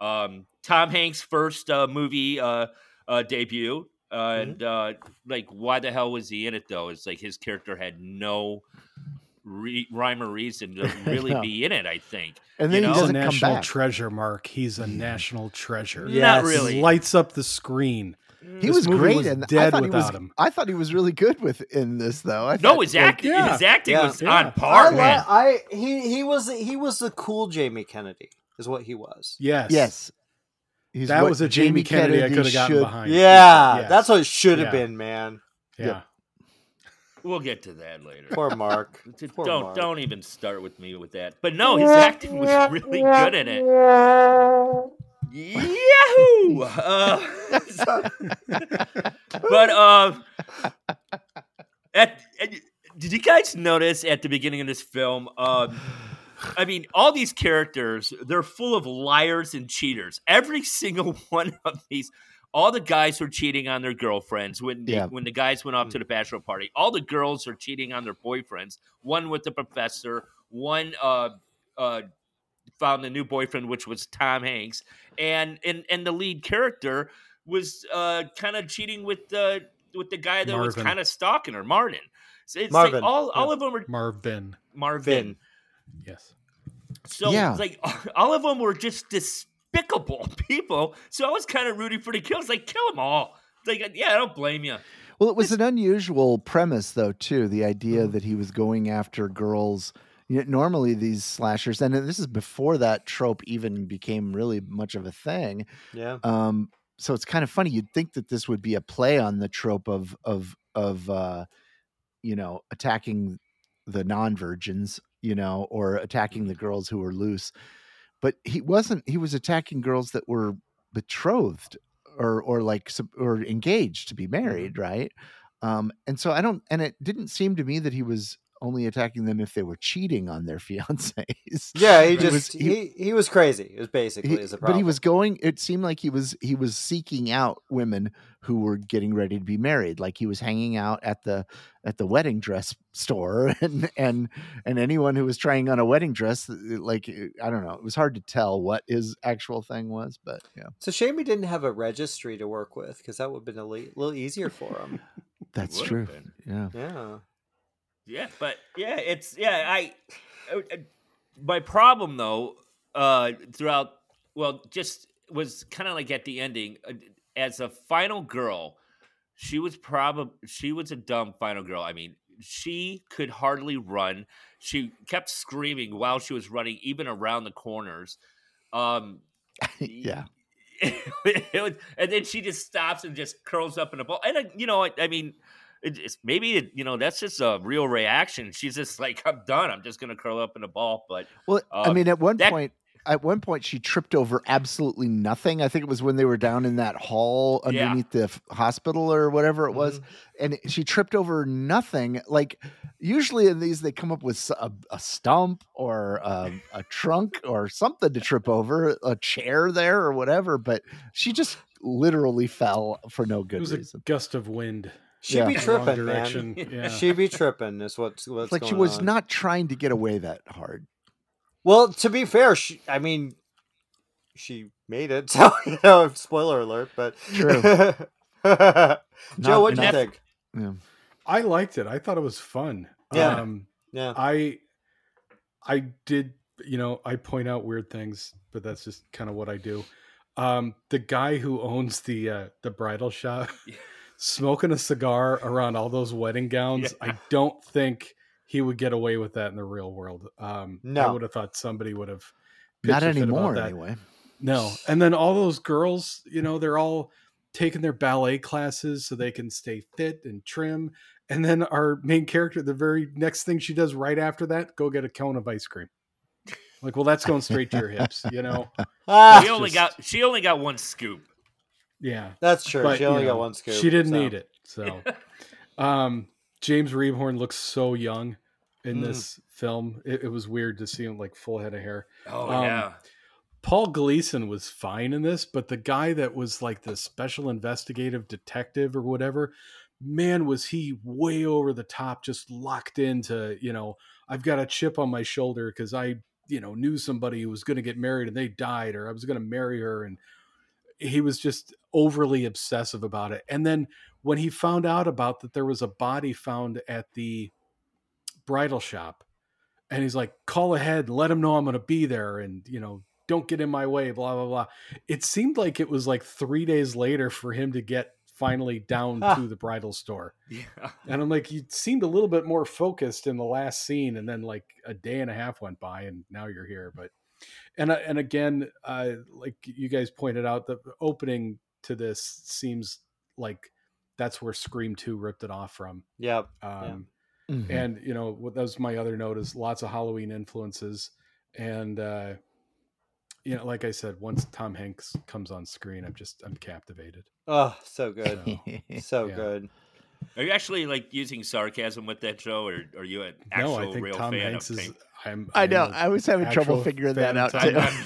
S3: Um, Tom Hanks' first uh, movie uh, uh, debut. Uh, And uh, like, why the hell was he in it though? It's like his character had no re- rhyme or reason to really
S1: know.
S3: be in it. I think.
S1: And
S3: You
S1: then
S3: know?
S1: he
S2: He's a
S1: doesn't come
S2: national
S1: back.
S2: treasure, Mark. He's a national treasure.
S4: Yeah.
S3: Not really.
S2: Lights up the screen.
S1: He
S2: This
S1: was
S2: movie
S1: great,
S2: was
S1: and I
S2: dead
S1: thought he was.
S2: him.
S1: I thought he was really good with in this, though. I
S3: No,
S1: thought,
S3: his
S1: like,
S3: acting,
S2: yeah.
S3: his acting
S4: Yeah.
S3: was
S2: Yeah.
S3: on par,
S4: li-
S3: man.
S4: I he he was he was the cool Jamie Kennedy is what he was.
S2: Yes.
S1: Yes, He's
S2: That was a Jamie Kennedy, I could have gotten
S1: should-
S2: behind.
S4: Yeah,
S2: Yes.
S4: that's what it should have
S2: Yeah.
S4: been, man.
S2: Yeah.
S3: We'll get to that later.
S4: Poor Mark. Poor
S3: don't
S4: Mark.
S3: don't even start with me with that. But no, his acting was really good in it. Yahoo! Uh, but uh, at, at- did you guys notice at the beginning of this film? Um, I mean, all these characters, they're full of liars and cheaters. Every single one of these, all the guys were cheating on their girlfriends when
S1: Yeah.
S3: when the guys went off to the bachelor party. All the girls are cheating on their boyfriends. One with the professor, one uh, uh, found a new boyfriend, which was Tom Hanks, and and and the lead character was uh, kind of cheating with the with the guy that was kind of stalking her, Martin. So it's
S4: Marvin,
S3: like all all
S4: yeah.
S3: of them are
S2: Marvin.
S3: Marvin.
S4: Finn.
S2: Yes.
S3: So
S1: Yeah.
S3: it's like all of them were just despicable people. So I was kind of rooting for the kills. Like kill them all. Like yeah, I don't blame you.
S1: Well, it was an unusual premise, though, too. The idea that he was going after girls. You know, normally, these slashers, and this is before that trope even became really much of a thing.
S4: Yeah.
S1: Um, so it's kind of funny. You'd think that this would be a play on the trope of of of uh, you know attacking the non-virgins, you know, or attacking the girls who were loose. But he wasn't. He was attacking girls that were betrothed or or like or engaged to be married, right? Um, and so I don't. And it didn't seem to me that he was only attacking them if they were cheating on their fiancés.
S4: Yeah, he
S1: He
S4: just
S1: was-
S4: he, he, was crazy. It was basically
S1: He-
S4: is the
S1: but he was going it seemed like he was he was seeking out women who were getting ready to be married like he was hanging out at the at the wedding dress store and and and anyone who was trying on a wedding dress uh, like i don't know it was hard to tell what his actual thing was but yeah
S4: It's a shame he didn't have a registry to work with because that would have been a li- little easier for him.
S1: that's true
S3: been.
S1: yeah
S4: yeah.
S3: Yeah, but yeah, it's yeah. I uh, uh, my problem though uh throughout well just was kind of like at the ending uh, as a final girl she was probably she was a dumb final girl i mean she could hardly run she kept screaming while she was running even around the corners um
S1: yeah
S3: it was, and then she just stops and just curls up in a ball. And you know, I, I mean, it's maybe it, you know that's just a real reaction. She's just like, I'm done. I'm just gonna curl up in a ball. But
S1: well i
S3: Um,
S1: mean at one
S3: that-
S1: point at one point she tripped over absolutely nothing i think it was when they were down in that hall
S3: Yeah.
S1: underneath the f- hospital or whatever it was
S4: Mm-hmm.
S1: and she tripped over nothing. Like usually in these, they come up with a stump or a, a trunk or something to trip over, a chair there or whatever. But she just literally fell for no
S2: It
S1: good
S2: reason. a gust of wind.
S4: She'd
S1: Yeah.
S4: be
S2: in the wrong
S4: tripping, man.
S2: Yeah.
S4: She'd be tripping. Is what's what's
S1: It's like she was
S4: on.
S1: not trying to get away that hard.
S4: Well, to be fair, she, I mean, she made it. So you know, spoiler alert. But
S1: True.
S4: Joe,
S1: what
S4: do you think?
S1: Yeah.
S2: I liked it. I thought it was fun.
S4: Yeah.
S2: Um,
S4: Yeah.
S2: I I did, you know, I point out weird things, but that's just kind of what I do. Um, the guy who owns the uh, the bridal shop
S3: Yeah.
S2: Smoking a cigar around all those wedding gowns,
S3: Yeah.
S2: I don't think he would get away with that in the real world. Um, I would have thought somebody would have
S1: Not
S2: pitched a fit about
S1: anymore,
S2: that.
S1: anyway.
S2: No. And then all those girls, you know, they're all taking their ballet classes so they can stay fit and trim. And then our main character, the very next thing she does right after that, go get a cone of ice cream. Like, well, that's going straight to your hips, you know?
S4: Ah,
S3: She only
S2: just-
S3: got she only got one scoop.
S2: Yeah.
S4: that's true.
S2: But,
S4: she
S2: you
S4: only got one scoop.
S2: She didn't
S4: so.
S2: need it. So, um, James Rebhorn looks so young in
S4: Mm.
S2: this film. It, it was weird to see him like full head of hair.
S3: Oh
S2: Um,
S3: yeah.
S2: Paul Gleason was fine in this, but the guy that was like the special investigative detective or whatever, man, was he way over the top, just locked into, you know, I've got a chip on my shoulder because I, you know, knew somebody who was going to get married and they died, or I was going to marry her. And he was just overly obsessive about it. And then when he found out about that there was a body found at the bridal shop, and he's like, call ahead, let him know I'm going to be there. And, you know, don't get in my way, blah, blah, blah. It seemed like it was like three days later for him to get finally down
S4: Ah.
S2: to the bridal store.
S3: Yeah.
S2: And I'm like, you seemed a little bit more focused in the last scene. And then like a day and a half went by and now you're here. But, and, uh, and again, uh, like you guys pointed out, the opening to this seems like that's where Scream 2 ripped it off from.
S4: Yep.
S2: Um,
S1: Mhm.
S2: and you know what that was my other note is lots of halloween influences and uh you know like i said once tom hanks comes on screen i'm just i'm captivated
S4: Oh, so good.
S2: So,
S4: So
S2: Yeah.
S4: good.
S3: Are you actually like using sarcasm with that show, or are you an
S2: no
S3: actual
S2: i think
S3: real
S2: tom
S3: fan
S2: hanks
S3: of
S2: is i'm
S1: I
S2: I'm
S1: know.
S2: a
S1: I was having trouble figuring that out
S2: Tom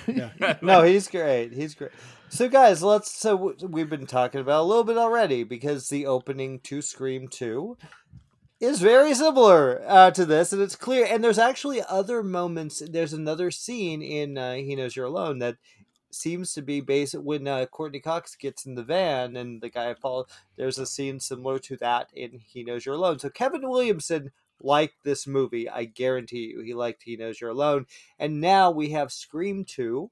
S1: too.
S2: Yeah.
S4: No, he's great. He's great. So, guys, let's. So we've been talking about a little bit already because the opening to Scream Two is very similar uh, to this, and it's clear. And there's actually other moments. There's another scene in uh, He Knows You're Alone that seems to be based when uh, Courteney Cox gets in the van and the guy falls. There's a scene similar to that in He Knows You're Alone. So Kevin Williamson liked this movie. I guarantee you, he liked He Knows You're Alone. And now we have Scream Two,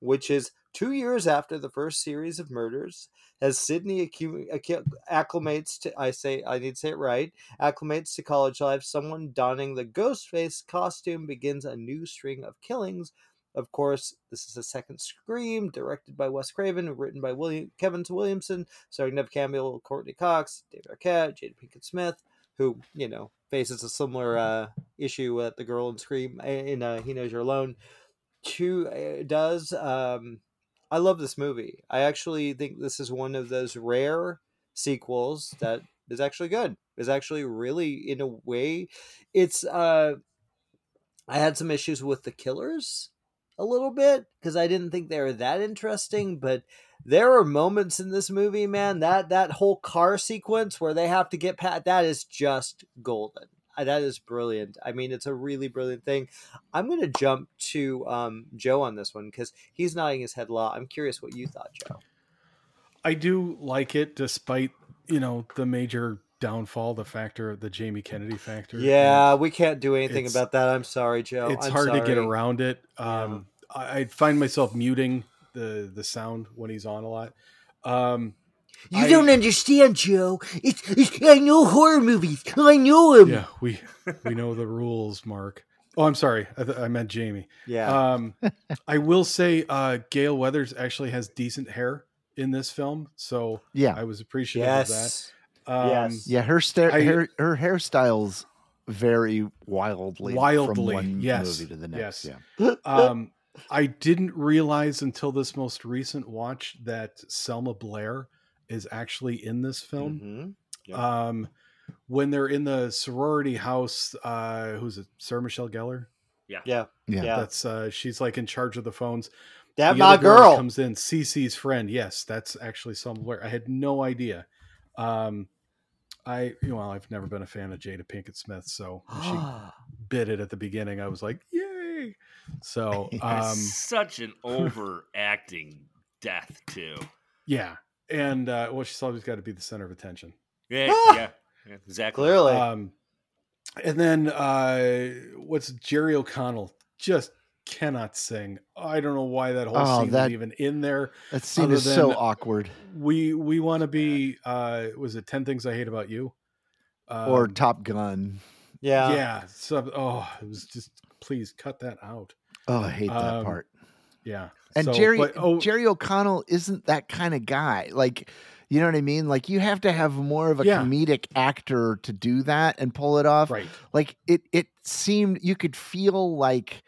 S4: which is two years after the first series of murders. As Sydney accu- accu- acclimates to, I say, I need to say it right, acclimates to college life, someone donning the Ghostface costume begins a new string of killings. Of course, this is the second Scream, directed by Wes Craven, written by William Kevin Williamson, starring Neve Campbell, Courteney Cox, David Arquette, Jada Pinkett Smith, who you know faces a similar uh, issue at the girl in Scream in uh, He Knows You're Alone. Two does. Um, I love this movie. I actually think this is one of those rare sequels that is actually good. Is actually really in a way, it's. uh I had some issues with the killers a little bit because I didn't think they were that interesting, but there are moments in this movie, man. That that whole car sequence where they have to get past that is just golden. That is brilliant. I mean, it's a really brilliant thing. I'm going to jump to um, Joe on this one because he's nodding his head a lot. I'm curious what you thought, Joe.
S2: i do like it despite you know the major downfall the factor the jamie kennedy factor
S4: Yeah, we can't do anything about that. I'm sorry, Joe.
S2: it's
S4: I'm
S2: hard to get around it. Um, I, I find myself muting the the sound when he's on a lot. Um,
S4: You
S2: I-
S4: don't understand, Joe. It's, it's I know horror movies. I know them.
S2: yeah, we we know the rules, Mark. Oh, I'm sorry. I, th- I meant Jamie.
S4: Yeah.
S2: Um, I will say, uh, Gale Weathers actually has decent hair in this film, so
S1: yeah.
S2: I was appreciative of that.
S4: yes.
S2: Um,
S4: Yes.
S1: Yeah, her sta-
S2: I-
S1: her her hairstyles vary wildly,
S2: Wildly,
S1: from one
S2: yes,
S1: movie to the next.
S2: yes.
S1: Yeah,
S2: um, I didn't realize until this most recent watch that Selma Blair is actually in this film.
S4: Mhm. Yeah.
S2: um when they're in the sorority house uh who's it sarah michelle gellar
S4: Yeah.
S1: yeah,
S4: Yeah.
S2: that's uh she's like in charge of the phones
S4: That
S2: The
S4: my
S2: girl
S4: girl.
S2: comes in cc's friend yes that's actually somewhere i had no idea um i well i've never been a fan of jada pinkett smith so when she bit it at the beginning i was like yay so um
S3: Such an overacting death too.
S2: yeah and uh, well, she's always got to be the center of attention.
S3: Yeah,
S4: Ah!
S3: yeah, yeah, exactly.
S4: Clearly.
S2: Um, and then uh, what's Jerry O'Connell just cannot sing. I don't know why that whole
S1: Oh,
S2: scene
S1: that-
S2: was even in there.
S1: That scene is so awkward.
S2: We we want to be. Uh, was it Ten Things I Hate About You?
S1: or
S2: Um,
S1: Top Gun.
S4: yeah.
S2: yeah. So oh, it was just please cut that out.
S1: Oh, I hate that
S2: Um,
S1: part.
S2: Yeah.
S1: And
S2: So,
S1: Jerry
S2: but, oh,
S1: Jerry O'Connell isn't that kind of guy. Like, you know what I mean? Like you have to have more of a
S2: Yeah.
S1: comedic actor to do that and pull it off.
S2: right.
S1: Like it it seemed you could feel like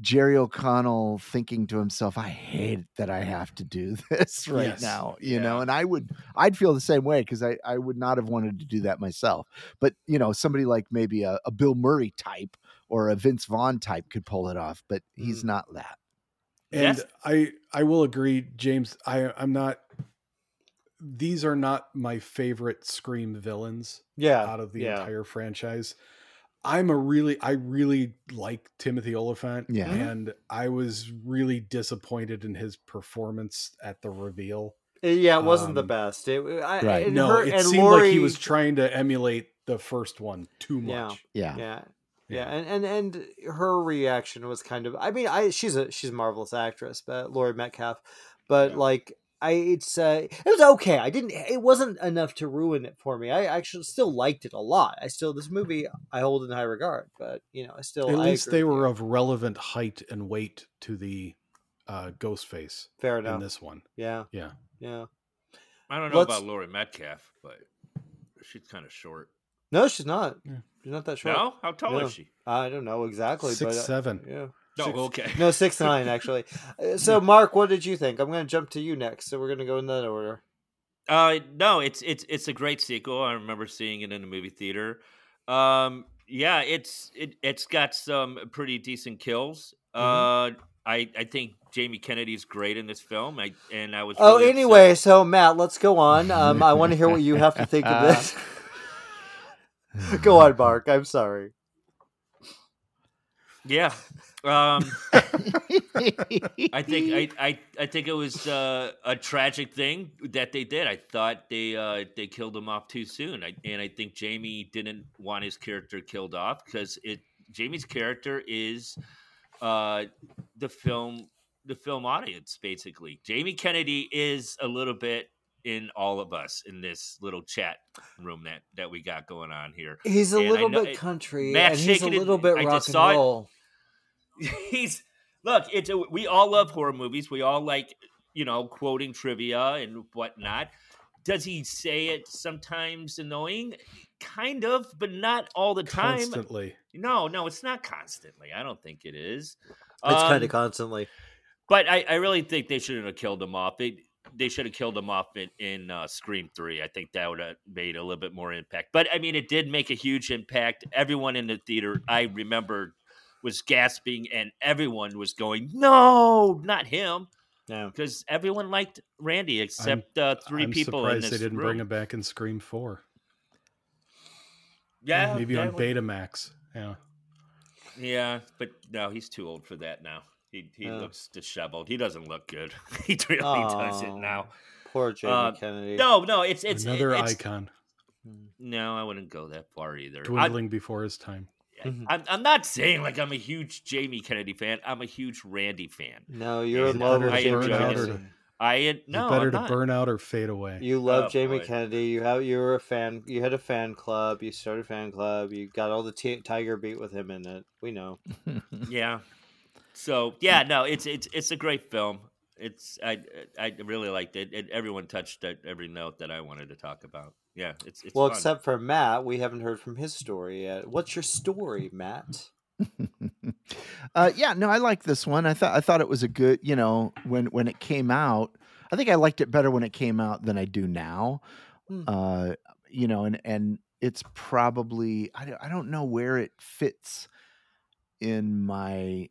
S1: Jerry O'Connell thinking to himself, I hate that I have to do this right
S2: Yes.
S1: now. You know, and I would I'd feel the same way because I, I would not have wanted to do that myself. But you know, somebody like maybe a, a Bill Murray type or a Vince Vaughn type could pull it off, but he's
S4: Mm.
S1: not that.
S2: And
S3: Yes.
S2: I I will agree, James. I I'm not. These are not my favorite Scream villains
S4: Yeah.
S2: out of the
S4: yeah.
S2: entire franchise. I'm a really I really like Timothy Olyphant.
S1: Yeah.
S4: Mhm.
S2: And I was really disappointed in his performance at the reveal.
S4: Uh, Yeah, it wasn't the
S2: Um,
S4: best. It, I,
S1: Right.
S4: and
S2: no,
S4: her,
S2: it
S4: and
S2: seemed
S4: Lori,
S2: like he was trying to emulate the first one too much.
S1: Yeah.
S4: Yeah.
S2: Yeah.
S4: Yeah, and, and and her reaction was kind of. I mean, I she's a she's a marvelous actress, but Laurie Metcalf, but
S3: Yeah.
S4: like I it's uh it was okay. I didn't. It wasn't enough to ruin it for me. I actually still liked it a lot. I still this movie I hold in high regard, but you know I still
S2: At
S4: I
S2: least they were of relevant height and weight to the uh, ghost face
S4: fair
S2: in
S4: enough.
S2: this one.
S4: Yeah,
S2: Yeah.
S4: yeah.
S3: I don't know
S4: Let's-
S3: about Laurie Metcalf, but she's kind of short.
S4: No, she's not.
S2: Yeah.
S4: She's not that short.
S3: No, how tall
S4: No.
S3: is she?
S4: I don't know exactly,
S2: Six
S4: but uh,
S2: seven.
S4: yeah.
S3: No,
S4: Six-
S3: okay.
S4: No, six nine actually. Uh, So, Mark, what did you think? I'm going to jump to you next. So we're going to go in that order.
S3: Uh, no, it's it's it's a great sequel. I remember seeing it in a movie theater. Um, yeah, it's it it's got some pretty decent kills.
S4: Mm-hmm.
S3: Uh, I I think Jamie Kennedy's great in this film. I and I was.
S4: Oh,
S3: really upset-
S4: anyway, so Matt, let's go on. Um, I want to hear what you have to think of this. go on, Mark. I'm sorry.
S3: yeah. Um, I think I, I I think it was uh, a tragic thing that they did. I thought they uh, they killed him off too soon, I, and I think Jamie didn't want his character killed off because it Jamie's character is uh, the film the film audience basically. Jamie Kennedy is a little bit in all of us in this little chat room that that we got going on here.
S4: He's a
S3: And
S4: little
S3: know-
S4: bit country,
S3: Matt
S4: and he's a
S3: shaking it-
S4: little bit
S3: I
S4: rock
S3: just
S4: and
S3: saw it.
S4: roll.
S3: he's look it's a, we all love horror movies we all like you know quoting trivia and whatnot does he say it sometimes annoying kind of but not all the time
S2: Constantly.
S3: no no it's not constantly i don't think it is
S4: It's kind
S3: Um,
S4: of constantly.
S3: but I, I really think they shouldn't have killed him off. They they should have killed him off in, in uh, Scream Three. I think that would have made a little bit more impact. But I mean, it did make a huge impact. Everyone in the theater, I remember, was gasping, and everyone was going, "No, not him,"
S4: Yeah.
S3: because everyone liked Randy except uh, 3
S2: I'm
S3: people in
S2: surprised
S3: this
S2: they didn't
S3: room.
S2: bring him back in Scream Four.
S3: Yeah,
S2: Maybe
S3: yeah,
S2: on Betamax. Yeah.
S3: Yeah, but no, he's too old for that now. He he
S4: Yeah.
S3: looks disheveled. He doesn't look good. he really does it now.
S4: Poor Jamie
S3: Uh,
S4: Kennedy.
S3: No, no, it's it's
S2: Another
S3: it's,
S2: icon
S3: No, I wouldn't go that far either. I,
S2: before his time.
S4: Mhm.
S3: I'm, I'm not saying like I'm a huge Jamie Kennedy fan. I'm a huge Randy fan.
S4: No, you're
S3: Is
S4: in love
S3: better
S4: with
S3: to
S4: Jamie
S3: burn out
S4: Kennedy.
S2: or-
S3: I no,
S2: better
S3: I'm
S2: to
S3: not.
S2: burn out or fade away?
S4: You love
S3: Oh,
S4: Jamie
S3: boy.
S4: Kennedy. You have you were a fan. You had a fan club. You started a fan club. You got all the t- Tiger beat with him in it. We know.
S3: Yeah. So yeah, no, it's it's it's a great film. It's I I really liked it. it everyone touched at every note that I wanted to talk about. Yeah, it's it's
S4: well,
S3: fun.
S4: except for Matt, we haven't heard from his story yet. What's your story, Matt?
S1: uh, yeah, no, I like this one. I thought I thought it was a good, you know, when when it came out. I think I liked it better when it came out than I do now.
S4: Hmm.
S1: Uh, you know, and and it's probably I I don't know where it fits in my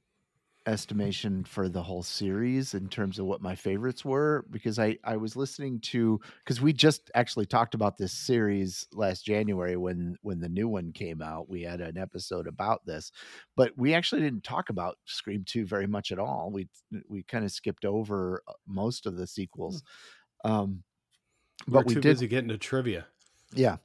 S1: estimation for the whole series in terms of what my favorites were because I I was listening to because we just actually talked about this series last January when when the new one came out. We had an episode about this, but we actually didn't talk about Scream 2 very much at all. We we kind of skipped over uh, most of the sequels. Um
S2: We're
S1: but we
S2: too
S1: did,
S2: busy getting to trivia.
S1: yeah.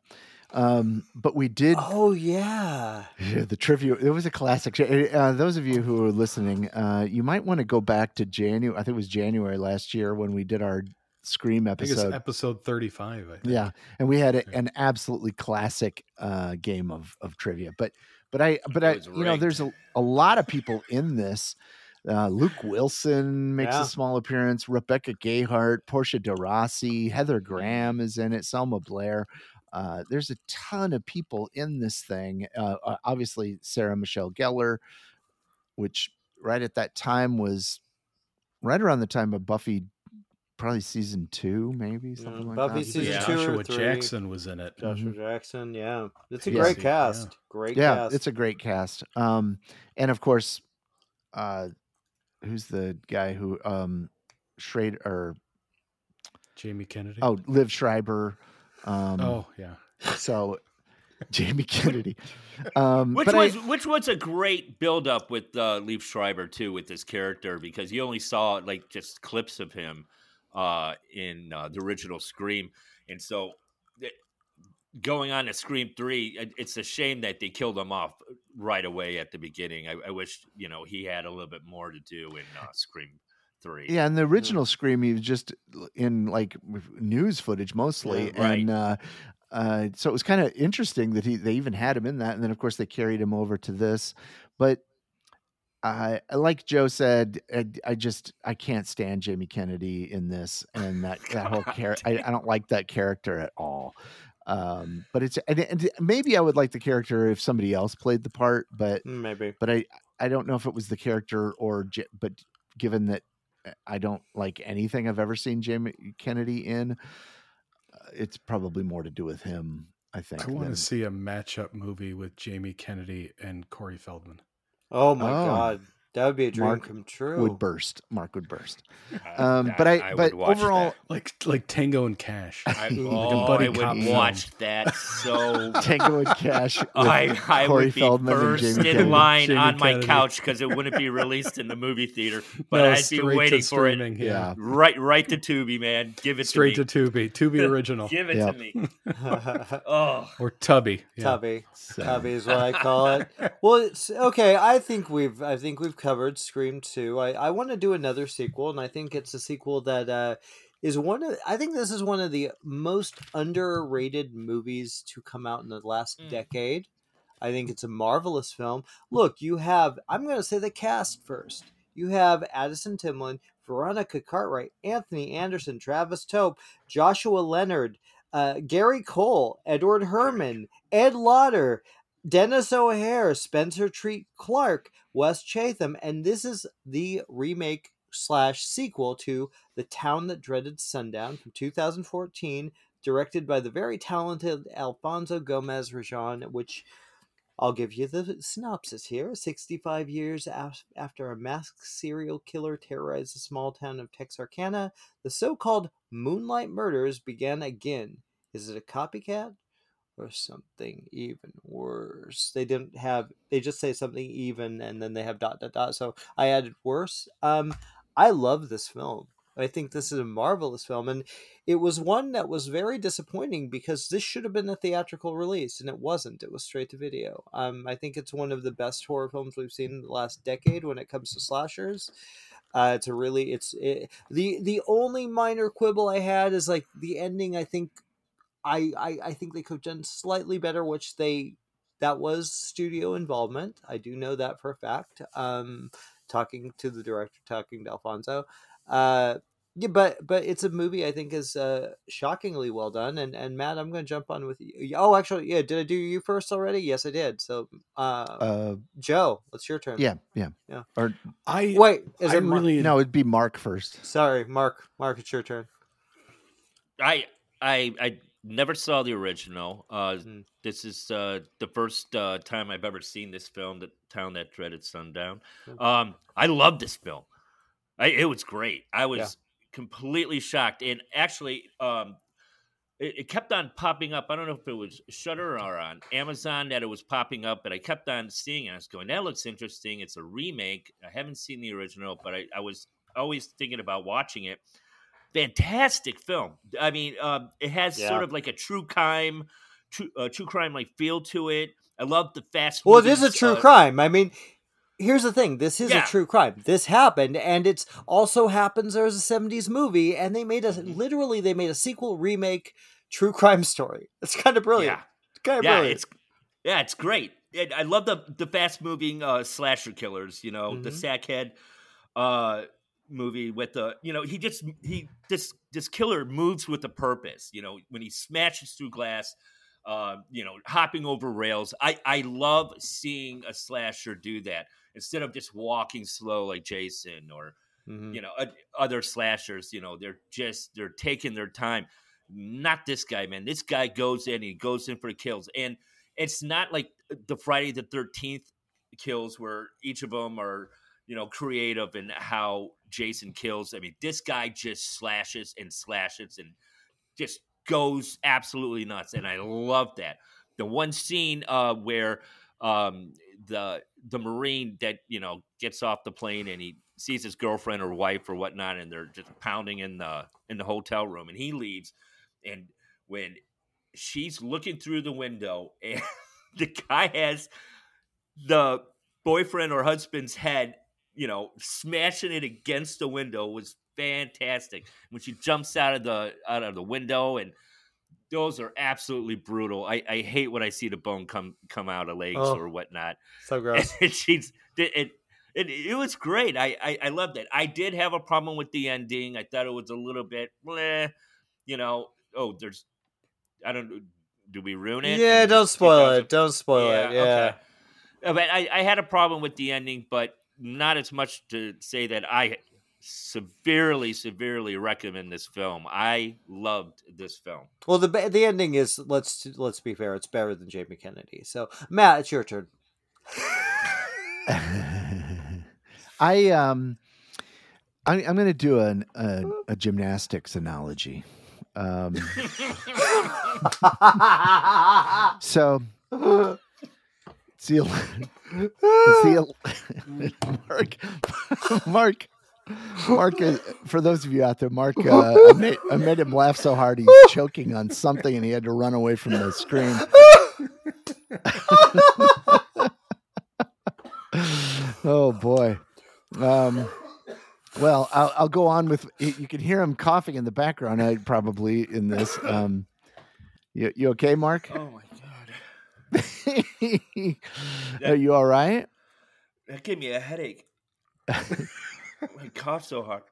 S1: Um, but we did
S4: Oh yeah.
S1: Yeah, the trivia. It was a classic. show. Uh, those of you who are listening, uh, you might want to go back to January. I think it was January last year when we did our Scream
S2: I think it's
S1: episode.
S2: episode 35. I think.
S1: Yeah, and we had a, an absolutely classic uh, game of of trivia. But but I but I
S3: was
S1: you know there's a, a lot of people in this. Uh, Luke Wilson makes
S4: Yeah.
S1: a small appearance. Rebecca Gayheart, Portia de Rossi, Heather Graham is in it. Selma Blair. Uh, there's a ton of people in this thing. Uh, uh, obviously, Sarah Michelle Gellar, which right at that time was right around the time of Buffy, probably season two, maybe something like that.
S4: Buffy
S1: that.
S4: season
S3: Yeah.
S4: two or
S2: Joshua
S4: three.
S2: Jackson was in it.
S4: Joshua Jackson, yeah, it's a
S1: Yeah.
S4: great
S2: Yeah.
S4: cast. Great
S1: yeah,
S4: cast.
S1: it's a great cast. Um, and of course, uh, who's the guy who um, Schrader or
S2: Jamie Kennedy.
S1: oh, Liev Schreiber. Um,
S2: oh yeah.
S1: so Jamie Kennedy. Um,
S3: Which
S1: but
S3: was
S1: I,
S3: which was a great build up with uh, Liev Schreiber too with this character because you only saw like just clips of him uh, in uh, the original Scream, and so th- going on to Scream three, it- it's a shame that they killed him off right away at the beginning. I, I wish you know he had a little bit more to do in uh, Scream three.
S1: yeah, and the original Scream, he was just in like news footage mostly,
S3: Yeah, right.
S1: and uh, uh, so it was kind of interesting that he they even had him in that, and then of course they carried him over to this, but. I like Joe said, I, I just I can't stand Jamie Kennedy in this and that that whole character. I, I don't like that character at all. Um, but it's and, and maybe I would like the character if somebody else played the part, but
S4: Mm, maybe.
S1: but I I don't know if it was the character or but given that I don't like anything I've ever seen Jamie Kennedy in, uh, it's probably more to do with him. I think.
S2: I want
S1: than-
S2: to see a matchup movie with Jamie Kennedy and Corey Feldman.
S4: Oh my
S1: Oh.
S4: god, that would be a dream
S1: Mark
S4: come true.
S1: would burst. Mark would burst.
S3: I-
S1: Um, but I,
S3: would
S1: but
S3: watch
S1: overall,
S3: that.
S2: Like like Tango and Cash.
S3: I,
S2: Like
S3: oh,
S2: buddy
S3: I would
S2: cop film.
S3: watch that so
S1: Tango and Cash.
S3: I, I
S1: Corey
S3: would be
S1: Feldman
S3: first in
S1: Kennedy.
S3: line
S2: Jamie
S3: on my couch because it wouldn't be released in the movie theater. But
S2: No,
S3: I'd be waiting for it.
S2: streaming,
S1: Yeah.
S3: Right, right to Tubi, man. Give it
S2: Straight
S3: to
S2: to
S3: me.
S2: Tubi. Tubi original.
S3: Give it
S1: Yep.
S3: to me. Oh,
S2: or Tubby. Yeah.
S4: Tubby.
S1: So-
S4: Tubby is what I call it. Well, it's okay. I think we've I think we've covered Scream two. I I want to do another sequel, and I think it's a sequel that uh, is one of. I think this is one of the most underrated movies to come out in the last
S3: Mm.
S4: decade. I think it's a marvelous film. Look, you have. I'm going to say the cast first. You have Addison Timlin, Veronica Cartwright, Anthony Anderson, Travis Tope, Joshua Leonard, uh, Gary Cole, Edward Herrmann, Ed Lauter, Dennis O'Hare, Spencer Treat Clark, Wes Chatham, and this is the remake slash sequel to The Town That Dreaded Sundown from 2014, directed by the very talented Alfonso Gomez Rejon, which I'll give you the synopsis here. 65 years af- after a masked serial killer terrorized the small town of Texarkana, the so called Moonlight Murders began again. Is it a copycat? Or something even worse. They didn't have they just say something even and then they have dot dot dot. So I added worse. Um I love this film. I think this is a marvelous film and it was one that was very disappointing because this should have been a theatrical release and it wasn't. It was straight to video. Um I think it's one of the best horror films we've seen in the last decade when it comes to slashers. Uh, it's a really it's it, the the only minor quibble I had is like the ending. I think I, I I think they could have done slightly better, which they that was studio involvement. I do know that for a fact. Um, talking to the director, talking to Alfonso. Uh, yeah, but but it's a movie I think is uh, shockingly well done. And and Matt, I'm going to jump on with you. Oh, actually, yeah, did I do you first already? Yes, I did. So, uh,
S1: Uh,
S4: Joe, it's your turn.
S1: yeah, yeah,
S4: Yeah.
S1: Or
S2: I
S4: Wait, is
S2: I
S4: it Mar-
S2: really
S1: no, it'd be Mark first.
S4: Sorry, Mark. Mark, it's your turn.
S3: I I I never saw the original. Uh,
S4: Mm.
S3: This is uh, the first uh, time I've ever seen this film, "The Town That Dreaded Sundown."
S4: Mm.
S3: Um, I love this film. I, it was great. I was
S4: Yeah.
S3: completely shocked, and actually, um, it, it kept on popping up. I don't know if it was Shudder or on Amazon that it was popping up, but I kept on seeing it. I was going, "That looks interesting." It's a remake. I haven't seen the original, but I, I was always thinking about watching it. Fantastic film. I mean, um, it has
S4: Yeah.
S3: sort of like a true crime, true uh, true crime like feel to it. I love the fast.
S4: Well, it is a true
S3: uh,
S4: crime. I mean, here's the thing: this is
S3: Yeah.
S4: a true crime. This happened, and it's also happens. There's a '70s movie, and they made a
S3: Mm-hmm.
S4: literally they made a sequel remake true crime story. It's kind of brilliant.
S3: Yeah,
S4: It's kind of
S3: yeah,
S4: brilliant.
S3: it's yeah, it's great. And I love the the fast moving uh, slasher killers. You know, the
S4: Mhm.
S3: Sackhead uh, movie with the you know he just he this this killer moves with a purpose. You know, when he smashes through glass. Uh, you know, hopping over rails. I, I love seeing a slasher do that instead of just walking slow like Jason or
S4: Mhm.
S3: you know other slashers you know they're just they're taking their time not this guy man this guy goes in he goes in for the kills and it's not like the friday the 13th kills where each of them are you know creative and how jason kills. I mean this guy just slashes and slashes and just goes absolutely nuts and i love that. The one scene uh where um the the marine that you know gets off the plane and he sees his girlfriend or wife or whatnot and they're just pounding in the in the hotel room and he leaves and when she's looking through the window and the guy has the boyfriend or husband's head you know smashing it against the window was fantastic when she jumps out of the out of the window and those are absolutely brutal. I, I hate when I see the bone come come out of legs
S4: Oh.
S3: or whatnot.
S4: so gross.
S3: And she's it, it it it was great. I, I I loved it. I did have a problem with the ending. I thought it was a little bit bleh, you know. Oh, there's I don't do we ruin it?
S4: yeah, don't spoil it. Don't spoil it. Yeah.
S3: okay. But I, I had a problem with the ending, but not as much to say that I severely, severely recommend this film. I loved this film.
S4: Well, the the ending is let's let's be fair. It's better than Jamie Kennedy. So Matt, it's your turn.
S1: I um, I, I'm going to do an, a, a gymnastics analogy. Um, so it's the, it's the Mark, Mark, Mark. Is, for those of you out there, Mark, uh, I, made, I made him laugh so hard he's choking on something, and he had to run away from the screen. oh boy. Um, well, I'll, I'll go on with. You you can hear him coughing in the background. I probably in this. Um, you you okay, Mark?
S3: Oh my god,
S1: Are you all right?
S3: that gave me a headache. I coughed so hard.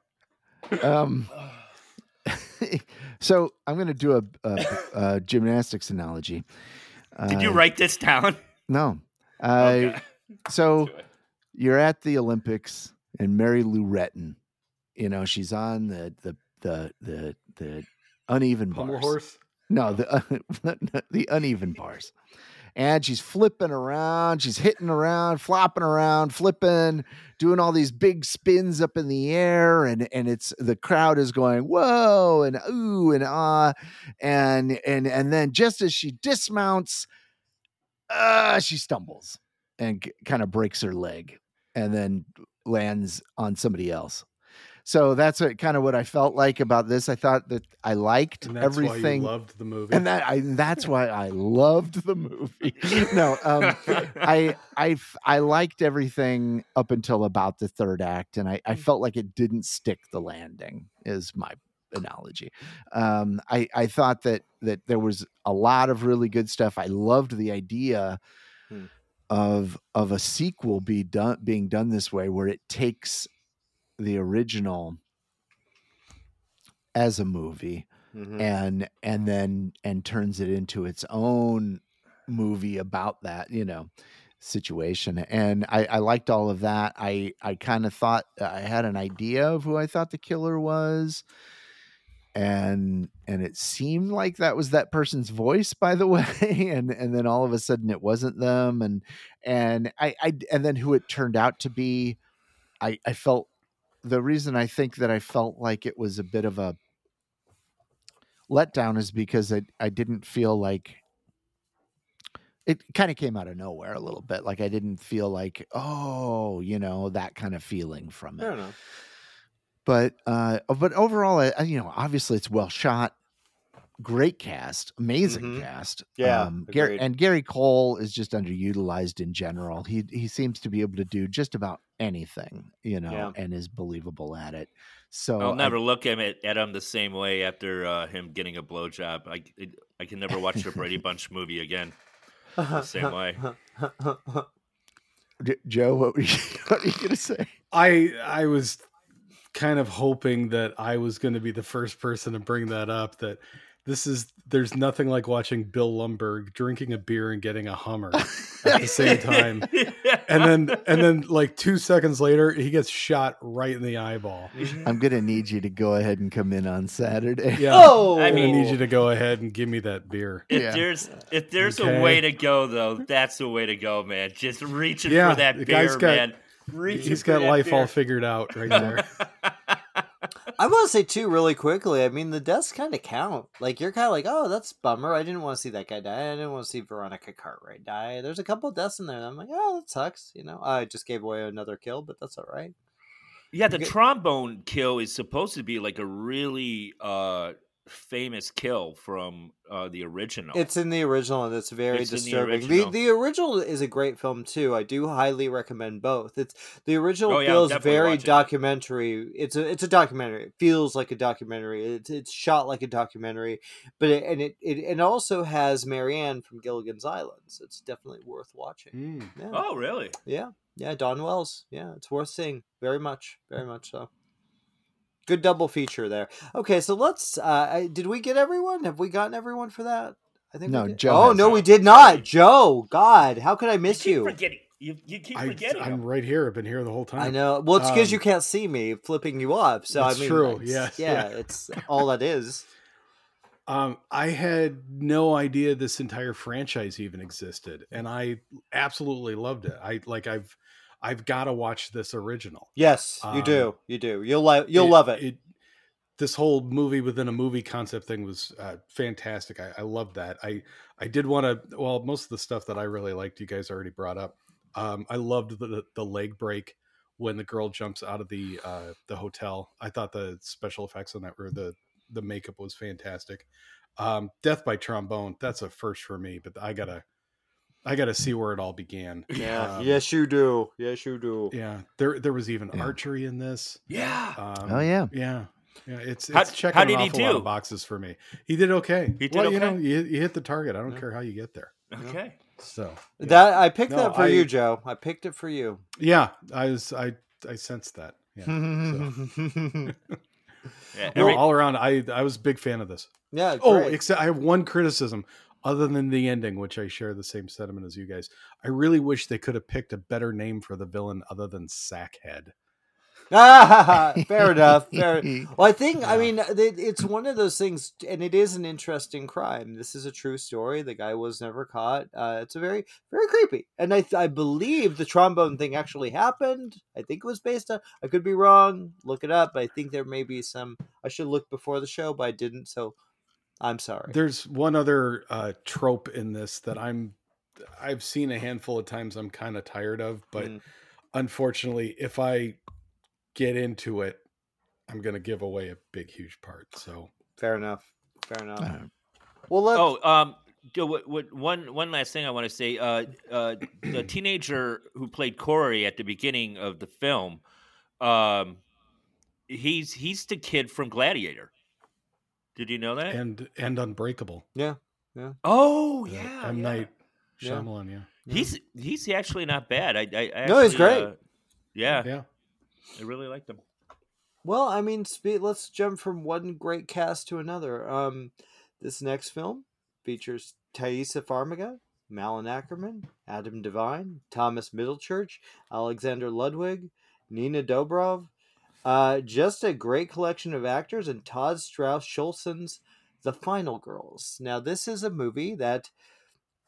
S1: Um, so I'm going to do a, a, a gymnastics analogy.
S3: Did you
S1: Uh,
S3: write this down?
S1: No. Uh,
S3: Okay.
S1: So you're at the Olympics, and Mary Lou Retton, you know, she's on the the the the the uneven bars.
S2: horse.
S1: No, the the uneven bars. And she's flipping around, she's hitting around, flopping around, flipping, doing all these big spins up in the air, and and it's the crowd is going whoa and ooh and ah, and and and then just as she dismounts, uh, she stumbles and kind of breaks her leg, and then lands on somebody else. So that's what, kind of what I felt like about this. I thought that I liked
S2: And that's
S1: everything
S2: loved the movie.
S1: and that I that's why I loved the movie. No, um, I I I liked everything up until about the third act, and I, I felt like it didn't stick the landing. Is my analogy. Um, I I thought that that there was a lot of really good stuff. I loved the idea
S4: Hmm.
S1: of of a sequel be done being done this way, where it takes the original as a movie
S4: Mhm.
S1: and and then and turns it into its own movie about that you know situation. And i i liked all of that. I i kind of thought i had an idea of who i thought the killer was. And and it seemed like that was that person's voice by the way. And and then all of a sudden it wasn't them. And and i i and then who it turned out to be i i felt the reason i think that i felt like it was a bit of a letdown is because I, I didn't feel like it kind of came out of nowhere a little bit. Like I didn't feel like, oh, you know, that kind of feeling from
S4: I
S1: it.
S4: don't know.
S1: but uh, but overall, I, you know, obviously it's well shot, great cast, amazing
S4: Mhm.
S1: cast.
S4: Yeah,
S1: um, Gary, and Gary Cole is just underutilized in general. He he seems to be able to do just about anything, you know,
S4: Yeah.
S1: and is believable at it. So
S3: I'll
S1: I-
S3: never look at him, at him the same way after uh, him getting a blowjob. I, I can never watch the Brady Bunch movie again. The same way.
S1: Joe, what were you, what were you gonna say?
S2: I I was kind of hoping that I was going to be the first person to bring that up. That this is there's nothing like watching Bill Lumbergh drinking a beer and getting a Hummer at the same time, and then and then like two seconds later he gets shot right in the eyeball. Mm-hmm.
S1: I'm gonna need you to go ahead and come in on Saturday.
S2: Yeah,
S4: oh,
S3: I
S2: I'm gonna
S3: mean-
S2: need you to go ahead and give me that beer.
S3: If
S1: Yeah.
S3: there's if there's
S2: Okay.
S3: a way to go though, that's the way to go, man. Just reaching
S2: Yeah,
S3: for that
S2: the
S3: beer,
S2: guy's got-
S3: man. Reaching
S2: He's
S3: for
S2: got
S3: that
S2: life all figured out right there.
S4: I want to say too, really quickly. I mean, the deaths kind of count. Like you're kind of like, oh, that's bummer. I didn't want to see that guy die. I didn't want to see Veronica Cartwright die. There's a couple deaths in there. I'm like, oh, that sucks. You know, I just gave away another kill, but that's all right.
S3: Yeah, the trombone kill is supposed to be like a really uh famous kill from uh the original.
S4: It's in the original, and it's very
S3: It's
S4: disturbing. The,
S3: original.
S4: the original is a great film too. I do highly recommend both. It's the original
S3: Oh, yeah,
S4: feels very
S3: watching it.
S4: documentary. It's a it's a documentary. It feels like a documentary. It's it's shot like a documentary, but it, and it, it it also has Marianne from Gilligan's Island. So it's definitely worth watching.
S2: Mm.
S4: Yeah,
S3: oh, really?
S4: yeah, yeah. Dawn Wells. Yeah, it's worth seeing. Very much, very much so. Good double feature there. Okay, so let's. Uh, did we get everyone? Have we gotten everyone for that? I think.
S1: No,
S4: we did.
S1: Joe
S4: Oh no,
S3: it.
S4: we did not. Joe, God, how could I miss
S3: you?
S4: you?
S3: Forgetting. You, you keep
S2: I,
S3: forgetting.
S2: I'm
S3: him.
S2: right here. I've been here the whole time.
S4: I know. Well, it's because
S2: Um,
S4: you can't see me flipping you off. So
S2: That's
S4: I mean,
S2: true,
S4: it's-
S2: yes,
S4: yeah,
S2: yeah.
S4: it's all that is.
S2: Um, I had no idea this entire franchise even existed, and I absolutely loved it. I like I've I've got to watch this original.
S4: Yes, you
S2: Um,
S4: do. You do. You'll like. You'll love it.
S2: This whole movie within a movie concept thing was uh, fantastic. I, I loved that. I I did want to. Well, most of the stuff that I really liked, you guys already brought up. Um, I loved the the leg break when the girl jumps out of the uh, the hotel. I thought the special effects on that were the the makeup was fantastic. Um, Death by trombone. That's a first for me, but I gotta I gotta see where it all began.
S4: yeah.
S2: Um,
S4: yes, you do. Yes, you do.
S2: Yeah, there there was even
S1: Yeah.
S2: archery in this.
S3: Yeah.
S2: Um,
S1: Oh yeah.
S2: yeah, yeah. It's
S3: How-
S2: it's checking
S3: how
S2: an
S3: did he
S2: awful lot of boxes for me. He did okay.
S3: He did
S2: well, you know, you, you hit the target. I don't
S4: Yeah.
S2: care how you get there.
S3: Okay.
S2: So yeah.
S4: That I picked
S2: No,
S4: that for
S2: I-
S4: you, Joe. I picked it for you.
S2: yeah, I was I I sensed that. Yeah. so.
S3: Yeah,
S2: No, all around, I I was a big fan of this.
S4: yeah.
S2: Oh,
S4: great.
S2: except I have one criticism, other than the ending, which I share the same sentiment as you guys. I really wish they could have picked a better name for the villain other than Sackhead.
S4: ah, fair enough. Fair. Well, I think I mean it's one of those things, and it is an interesting crime. This is a true story. The guy was never caught. Uh, it's a very, very creepy, and I, I believe the trombone thing actually happened. I think it was based on. I could be wrong. Look it up. I think there may be some. I should look before the show, but I didn't. So, I'm sorry.
S2: There's one other uh, trope in this that I'm I've seen a handful of times. I'm kind of tired of, but
S4: Mm.
S2: unfortunately, if I get into it, I'm going to give away a big, huge part. So
S4: Fair enough. Fair enough.
S1: Uh,
S4: Well, let's.
S3: Oh, um, Joe, what, what, one one last thing I want to say. Uh, uh, the teenager who played Corey at the beginning of the film, um, he's he's the kid from Gladiator. Did you know that?
S2: and and Unbreakable.
S4: yeah. Yeah.
S3: Oh
S2: Uh,
S3: yeah,
S2: M
S3: yeah.
S2: Night
S4: Yeah.
S2: Shyamalan. Yeah,
S3: He's he's actually not bad. I, I, I
S4: No, he's great.
S3: uh, yeah,
S2: yeah.
S3: I really liked him.
S4: Well, I mean, spe- let's jump from one great cast to another. Um, this next film features Taissa Farmiga, Malin Akerman, Adam Devine, Thomas Middleditch, Alexander Ludwig, Nina Dobrev. Uh, just a great collection of actors, and Todd Strauss-Schulson's The Final Girls. Now, this is a movie that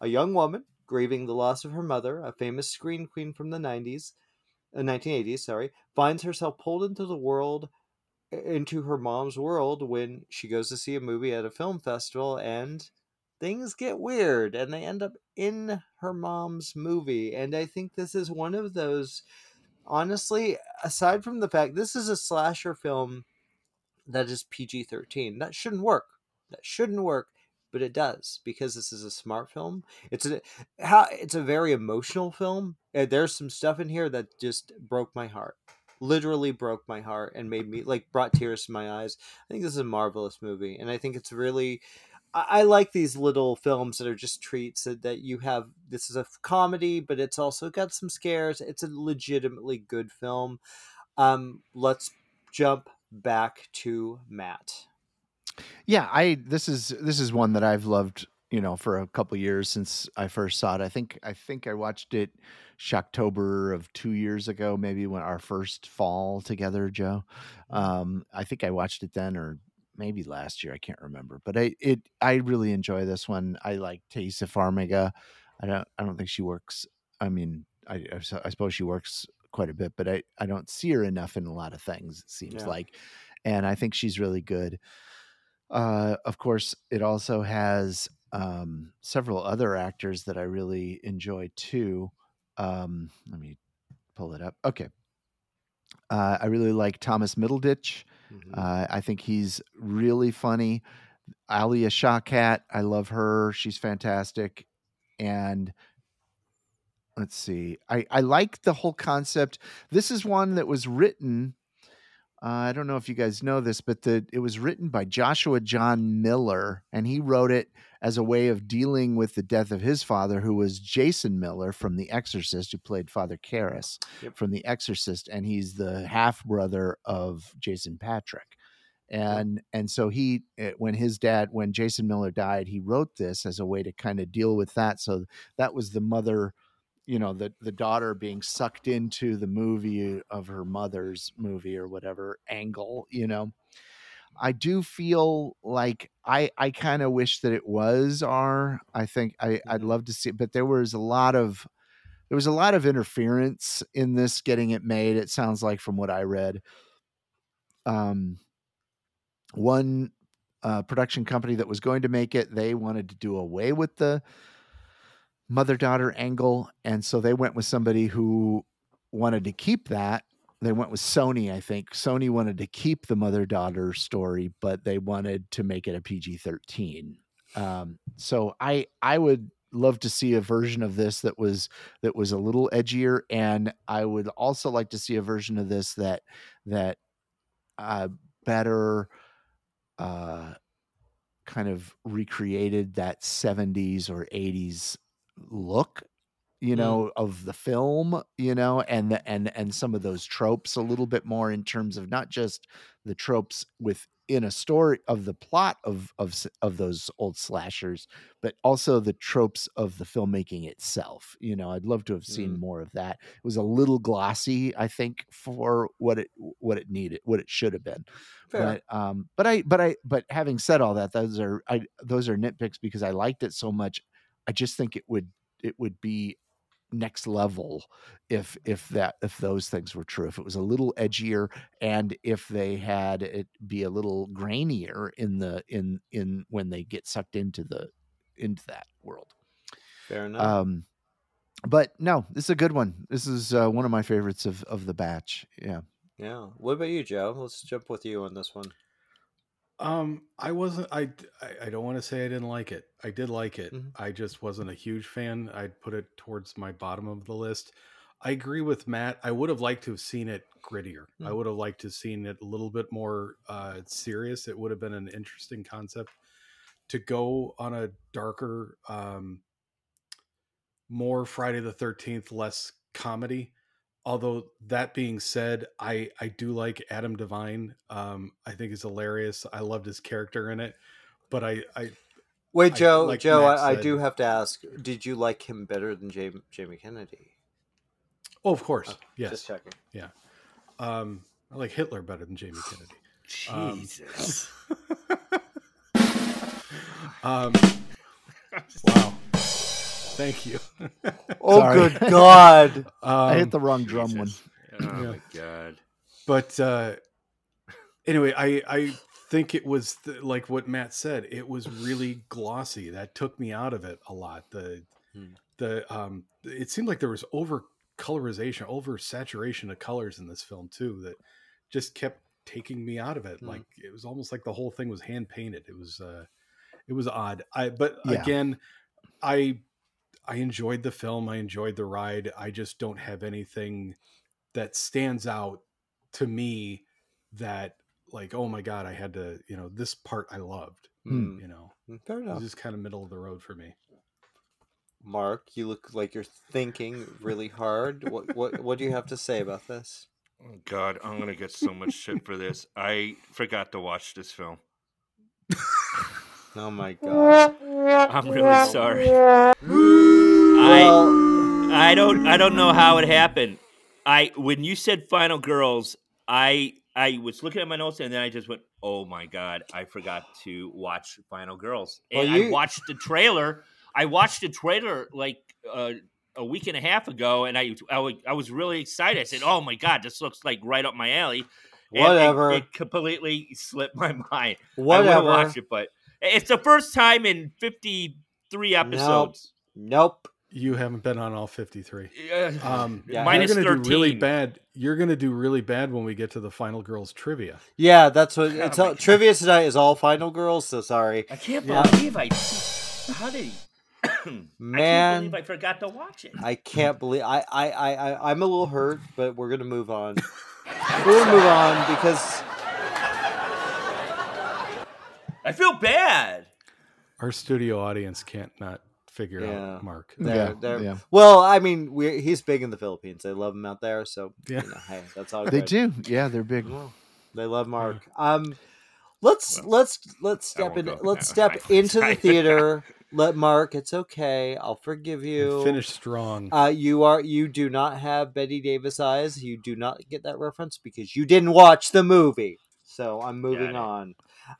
S4: a young woman grieving the loss of her mother, a famous screen queen from the 90s, uh, 1980s, sorry, finds herself pulled into the world into her mom's world when she goes to see a movie at a film festival and things get weird and they end up in her mom's movie and i think this is one of those honestly, aside from the fact this is a slasher film that is PG 13, that shouldn't work. That shouldn't work, but it does because this is a smart film. It's a how it's a very emotional film. And there's some stuff in here that just broke my heart. Literally broke my heart and made me like brought tears to my eyes. I think this is a marvelous movie, and I think it's really I, I like these little films that are just treats that, that you have. This is a comedy, but it's also got some scares. It's a legitimately good film. Um, let's jump back to Matt.
S1: Yeah, I this is this is one that I've loved, you know, for a couple years since I first saw it. I think I think I watched it Shocktober of 2 years ago, maybe when our first fall together, Joe. Um I think I watched it then or maybe last year, I can't remember. But I it I really enjoy this one. I like Taissa Farmiga. I don't I don't think she works I mean, I I suppose she works quite a bit, but I I don't see her enough in a lot of things it seems
S4: Yeah.
S1: like. And I think she's really good. Uh, of course, it also has um, several other actors that I really enjoy too. Um, let me pull it up. Okay. Uh, I really like Thomas Middleditch.
S4: Mhm.
S1: Uh, I think he's really funny. Alia Shawkat, I love her. She's fantastic. And let's see, I, I like the whole concept. This is one that was written. Uh, I don't know if you guys know this, but the it was written by Joshua John Miller, and he wrote it as a way of dealing with the death of his father, who was Jason Miller from The Exorcist, who played Father Karras
S4: Yep.
S1: from The Exorcist, and he's the half brother of Jason Patric. And and so he eh, when his dad when Jason Miller died, he wrote this as a way to kind of deal with that. So that was the mother you know the the daughter being sucked into the movie of her mother's movie or whatever angle you know? I do feel like i i kind of wish that it was r. I think i i'd
S4: Mhm.
S1: love to see it but there was a lot of there was a lot of interference in this getting it made it sounds like from what i read. Um one uh, production company that was going to make it they wanted to do away with the mother daughter angle and so they went with somebody who wanted to keep that. They went with sony i think. Sony wanted to keep the mother daughter story but they wanted to make it a pg-13 um, so i i would love to see a version of this that was that was a little edgier and i would also like to see a version of this that that uh better uh kind of recreated that 70s or 80s look you
S4: Mm.
S1: know of the film you know and the, and and some of those tropes a little bit more in terms of not just the tropes within a story of the plot of of of those old slashers but also the tropes of the filmmaking itself you know i'd love to have seen
S4: Mm.
S1: more of that it was a little glossy i think for what it what it needed what it should have been
S4: Fair.
S1: but um but i but i but having said all that those are i those are nitpicks because i liked it so much i just think it would it would be next level if if that if those things were true if it was a little edgier and if they had it be a little grainier in the in in when they get sucked into the into that world
S4: Fair enough.
S1: um but no this is a good one this is uh, one of my favorites of of the batch yeah
S4: yeah. What about you, Joe? Let's jump with you on this one.
S2: Um, I wasn't. I I, I don't want to say I didn't like it. I did like it.
S4: Mhm.
S2: I just wasn't a huge fan. I'd put it towards my bottom of the list. I agree with Matt. I would have liked to have seen it grittier. I
S4: Mm.
S2: would have liked to have seen it a little bit more uh, serious. It would have been an interesting concept to go on a darker, um, more Friday the Thirteenth, less comedy. Although that being said, I I do like Adam DeVine. Um, I think he's hilarious. I loved his character in it, but I I
S4: Wait,
S2: I-
S4: Joe.
S2: like
S4: Joe,
S2: Matt
S4: I, I do have to ask: Did you like him better than Jamie, Jamie Kennedy?
S2: oh of course
S4: Okay,
S2: yes.
S4: Just checking. Yeah.
S2: Um, I like Hitler better than Jamie Kennedy. Um,
S3: Jesus.
S2: um, wow. Thank you.
S4: Oh, good God!
S2: Um,
S1: i hit the wrong drum one
S3: Jesus. Oh
S2: Yeah.
S3: my god.
S2: but uh anyway i i think it was th- like what matt said it was really glossy that took me out of it a lot the
S4: Hmm.
S2: the um it seemed like there was over colorization, over saturation of colors in this film too that just kept taking me out of it.
S4: Hmm.
S2: Like it was almost like the whole thing was hand painted. It was uh it was odd. I but
S1: Yeah.
S2: again, I I enjoyed the film. I enjoyed the ride. I just don't have anything that stands out to me that like oh my god, I had to, you know, this part I loved,
S4: Hmm.
S2: you know.
S4: Fair
S2: It
S4: enough.
S2: was just kind of middle of the road for me.
S4: Mark, you look like you're thinking really hard. What what what do you have to say about this?
S3: Oh, God, I'm gonna get so much shit for this. I forgot to watch this film.
S4: Oh my god.
S3: I'm really sorry. I
S4: Well,
S3: I don't I don't know how it happened. I when you said Final Girls, I I was looking at my notes and then I just went, "Oh my god, I forgot to watch Final Girls." And
S4: Well, you-
S3: I watched the trailer. I watched the trailer like uh, a week and a half ago, and I, I I was really excited. I said, "Oh my god, this looks like right up my alley." And it-
S4: Whatever.
S3: It, completely slipped my mind. I
S4: whatever.
S3: would watch it, but it's the first time in 53 episodes.
S4: Nope.
S2: You haven't been on all 53.
S3: Uh,
S2: Um,
S4: Yeah.
S3: minus
S2: you're gonna
S3: 13.
S2: do really bad. You're gonna do really bad when we get to the final girls trivia.
S4: Yeah, that's what
S3: Oh
S4: it's all, trivia tonight is all final girls, so sorry.
S3: I can't
S4: Yeah.
S3: believe I. How did he? I
S4: Man.
S3: can't believe I forgot to watch it.
S4: I can't believe I, I, I, I I'm a little hurt, but we're gonna move on. we're gonna move on because
S3: I feel bad.
S2: Our studio audience can't not figure
S4: Yeah.
S2: out Mark.
S4: they're,
S1: Yeah,
S4: they're
S1: yeah.
S4: well, I mean, we he's big in the Philippines. They love him out there, so
S2: Yeah.
S4: you know, hey, that's all
S1: They
S4: good.
S1: do. Yeah, they're big.
S4: They love Mark. Um, let's
S3: Well,
S4: let's let's step in. Let's
S3: now.
S4: step
S3: I-
S4: into the theater. Let Mark. It's okay. I'll forgive you.
S2: Finish strong.
S4: Uh, you are you do not have Bette Davis eyes. You do not get that reference because you didn't watch the movie. So I'm moving
S3: Got
S4: on.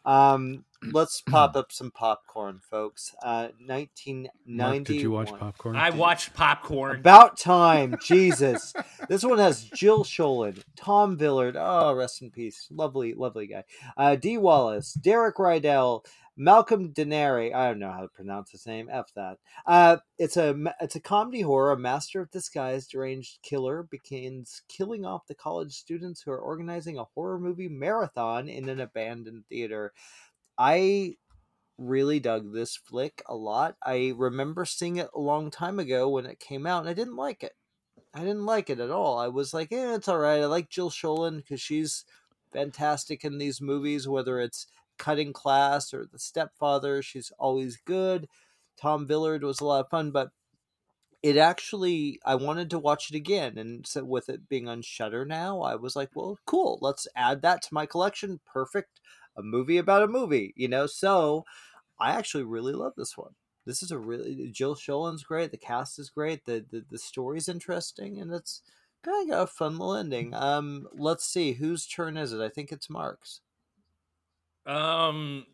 S4: Um, let's pop up some popcorn, folks. Uh, 1991.
S2: Mark, did you watch Popcorn?
S3: I watched Popcorn.
S4: About time, Jesus. This one has Jill Schoelen, Tom Villard. Oh, rest in peace. Lovely, lovely guy. Uh, Dee Wallace, Derek Rydall, Malcolm Danare. I don't know how to pronounce his name. F that. Uh, it's a ma- it's a comedy horror. A master of disguise, deranged killer begins killing off the college students who are organizing a horror movie marathon in an abandoned theater. I really dug this flick a lot. I remember seeing it a long time ago when it came out, and I didn't like it. I didn't like it at all. I was like, eh, it's all right. I like Jill Schoelen because she's fantastic in these movies, whether it's Cutting Class or The Stepfather. She's always good. Tom Villard was a lot of fun, but it actually I wanted to watch it again, and so with it being on Shudder now, I was like, well, cool. Let's add that to my collection. Perfect, a movie about a movie, you know. So I actually really love this one. This is a really Jill Schoelen's great. The cast is great. The the, the story's interesting, and it's kind of got a fun little ending. Um, let's see whose turn is it. I think it's Mark's.
S3: Um,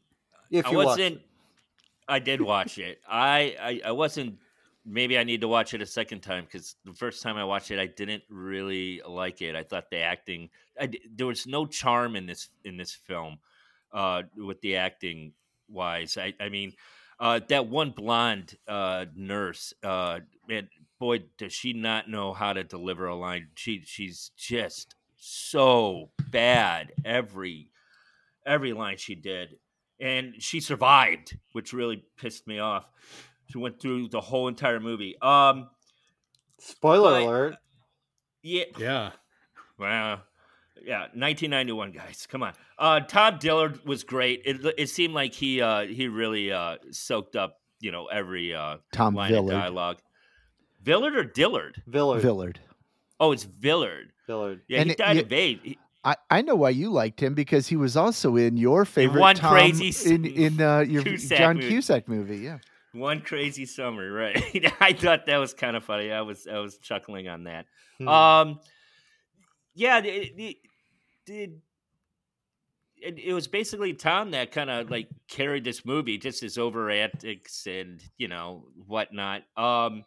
S4: If
S3: I wasn't.
S4: it.
S3: I did watch it. I, I I wasn't. Maybe I need to watch it a second time because the first time I watched it, I didn't really like it. I thought the acting. I, there was no charm in this in this film, uh, with the acting wise. I I mean, uh, that one blonde uh, nurse, uh, man, boy, does she not know how to deliver a line? She she's just so bad every every line she did and she survived which really pissed me off she went through the whole entire movie um
S4: Spoiler
S3: but-
S4: alert.
S3: yeah
S2: yeah.
S3: well yeah 1991 guys come on uh tom dillard was great it, it seemed like he uh he really uh soaked up you know every uh
S1: Tom
S3: line of
S1: Villard.
S3: dialogue villard or dillard
S4: Villard.
S1: Villard.
S3: oh it's villard
S4: Villard.
S3: yeah
S1: And
S3: he died
S1: you-
S3: of AIDS. He-
S1: I, I know why you liked him because he was also in your favorite
S3: one
S1: Tom,
S3: crazy
S1: in in uh, your
S3: Cusack
S1: John
S3: movie.
S1: Cusack movie. Yeah,
S3: one crazy summer right i thought that was kind of funny i was i was chuckling on that
S4: Hmm.
S3: Um, yeah, it, it, it, it, it was basically Tom that kind of like carried this movie, just his over antics and you know whatnot. Um,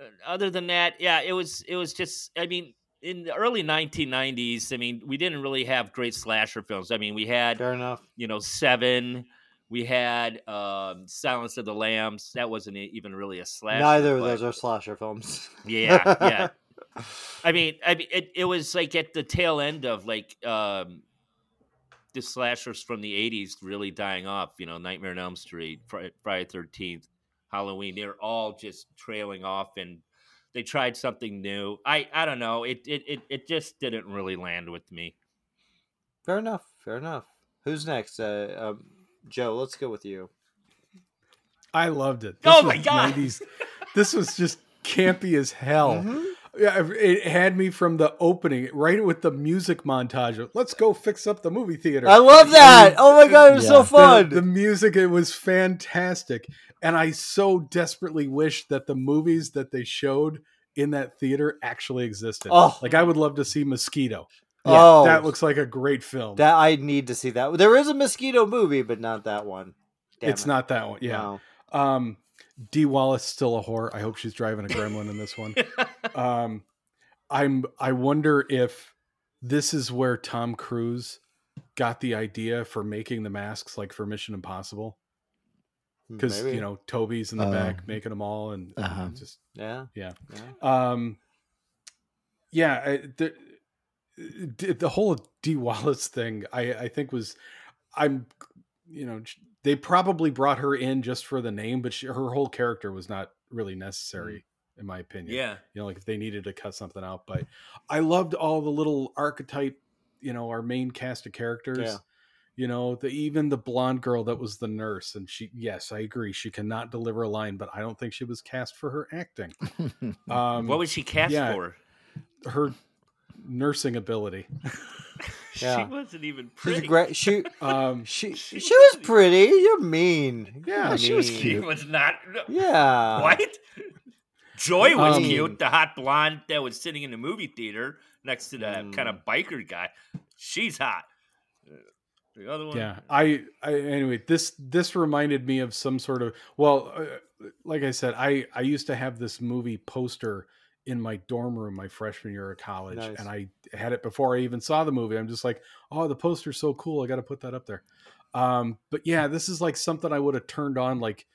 S3: uh, other than that, yeah, it was it was just. I mean, in the early 1990s, I mean, we didn't really have great slasher films. I mean, we had
S4: Fair enough.
S3: you know Seven, We had um, Silence of the Lambs. That wasn't even really a slasher.
S4: Neither of those are slasher films.
S3: Yeah, yeah. I mean, I mean, it, it was like at the tail end of like um, the slashers from the '80s really dying off. You know, Nightmare on Elm Street, Fri- Friday Thirteenth, Halloween. They're all just trailing off, and they tried something new. I I don't know. It it it, it just didn't really land with me.
S4: Fair enough. Fair enough. Who's next? Uh, um, Joe, let's go with you.
S2: I loved it.
S3: Oh my God.
S2: 90s This was just campy as hell.
S4: Mhm.
S2: Yeah, it had me from the opening, right with the music montage. of, Let's go fix up the movie theater.
S4: I love that. Oh my god, it was
S1: Yeah.
S4: so fun.
S2: The, the music, it was fantastic. And I so desperately wish that the movies that they showed in that theater actually existed.
S4: Oh.
S2: Like I would love to see Mosquito.
S4: oh,
S2: That looks like a great film.
S4: that I need to see that. There is a mosquito movie, but not that one. Damn
S2: it's
S4: it.
S2: not that one. Yeah.
S4: No.
S2: Um Dee Wallace still a whore. I hope she's driving a gremlin in this one. um i'm i wonder if this is where tom cruise got the idea for making the masks like for mission impossible because you know toby's in the
S1: Oh.
S2: back making them all and, and
S1: Uh-huh.
S2: just
S4: Yeah.
S2: Yeah.
S4: yeah.
S2: um yeah I, the, the the whole d wallace thing i i think was i'm you know they probably brought her in just for the name but she, her whole character was not really necessary in my opinion
S3: yeah.
S2: you know like if they needed to cut something out but i loved all the little archetype you know our main cast of characters
S4: Yeah.
S2: you know the even the blonde girl that was the nurse and she yes i agree she cannot deliver a line but i don't think she was cast for her acting um
S3: What was she cast
S2: yeah.
S3: for?
S2: her nursing ability
S4: Yeah.
S3: She wasn't even
S4: She's
S3: pretty.
S4: great. She
S2: um
S4: she
S3: She
S4: she was
S3: was-
S4: pretty. You're mean.
S2: Yeah,
S4: You're
S1: she was
S4: mean.
S3: She
S1: cute.
S3: was not.
S4: Yeah.
S3: What? Joy was
S2: Um,
S3: cute, the hot blonde that was sitting in the movie theater next to the
S4: Mm.
S3: kind of biker guy. She's hot. The other one,
S2: yeah I, I anyway this this reminded me of some sort of well uh, like i said i i used to have this movie poster in my dorm room my freshman year of college
S4: Nice.
S2: and i had it before i even saw the movie i'm just like oh the poster's so cool i gotta put that up there um but yeah this is like something i would have turned on like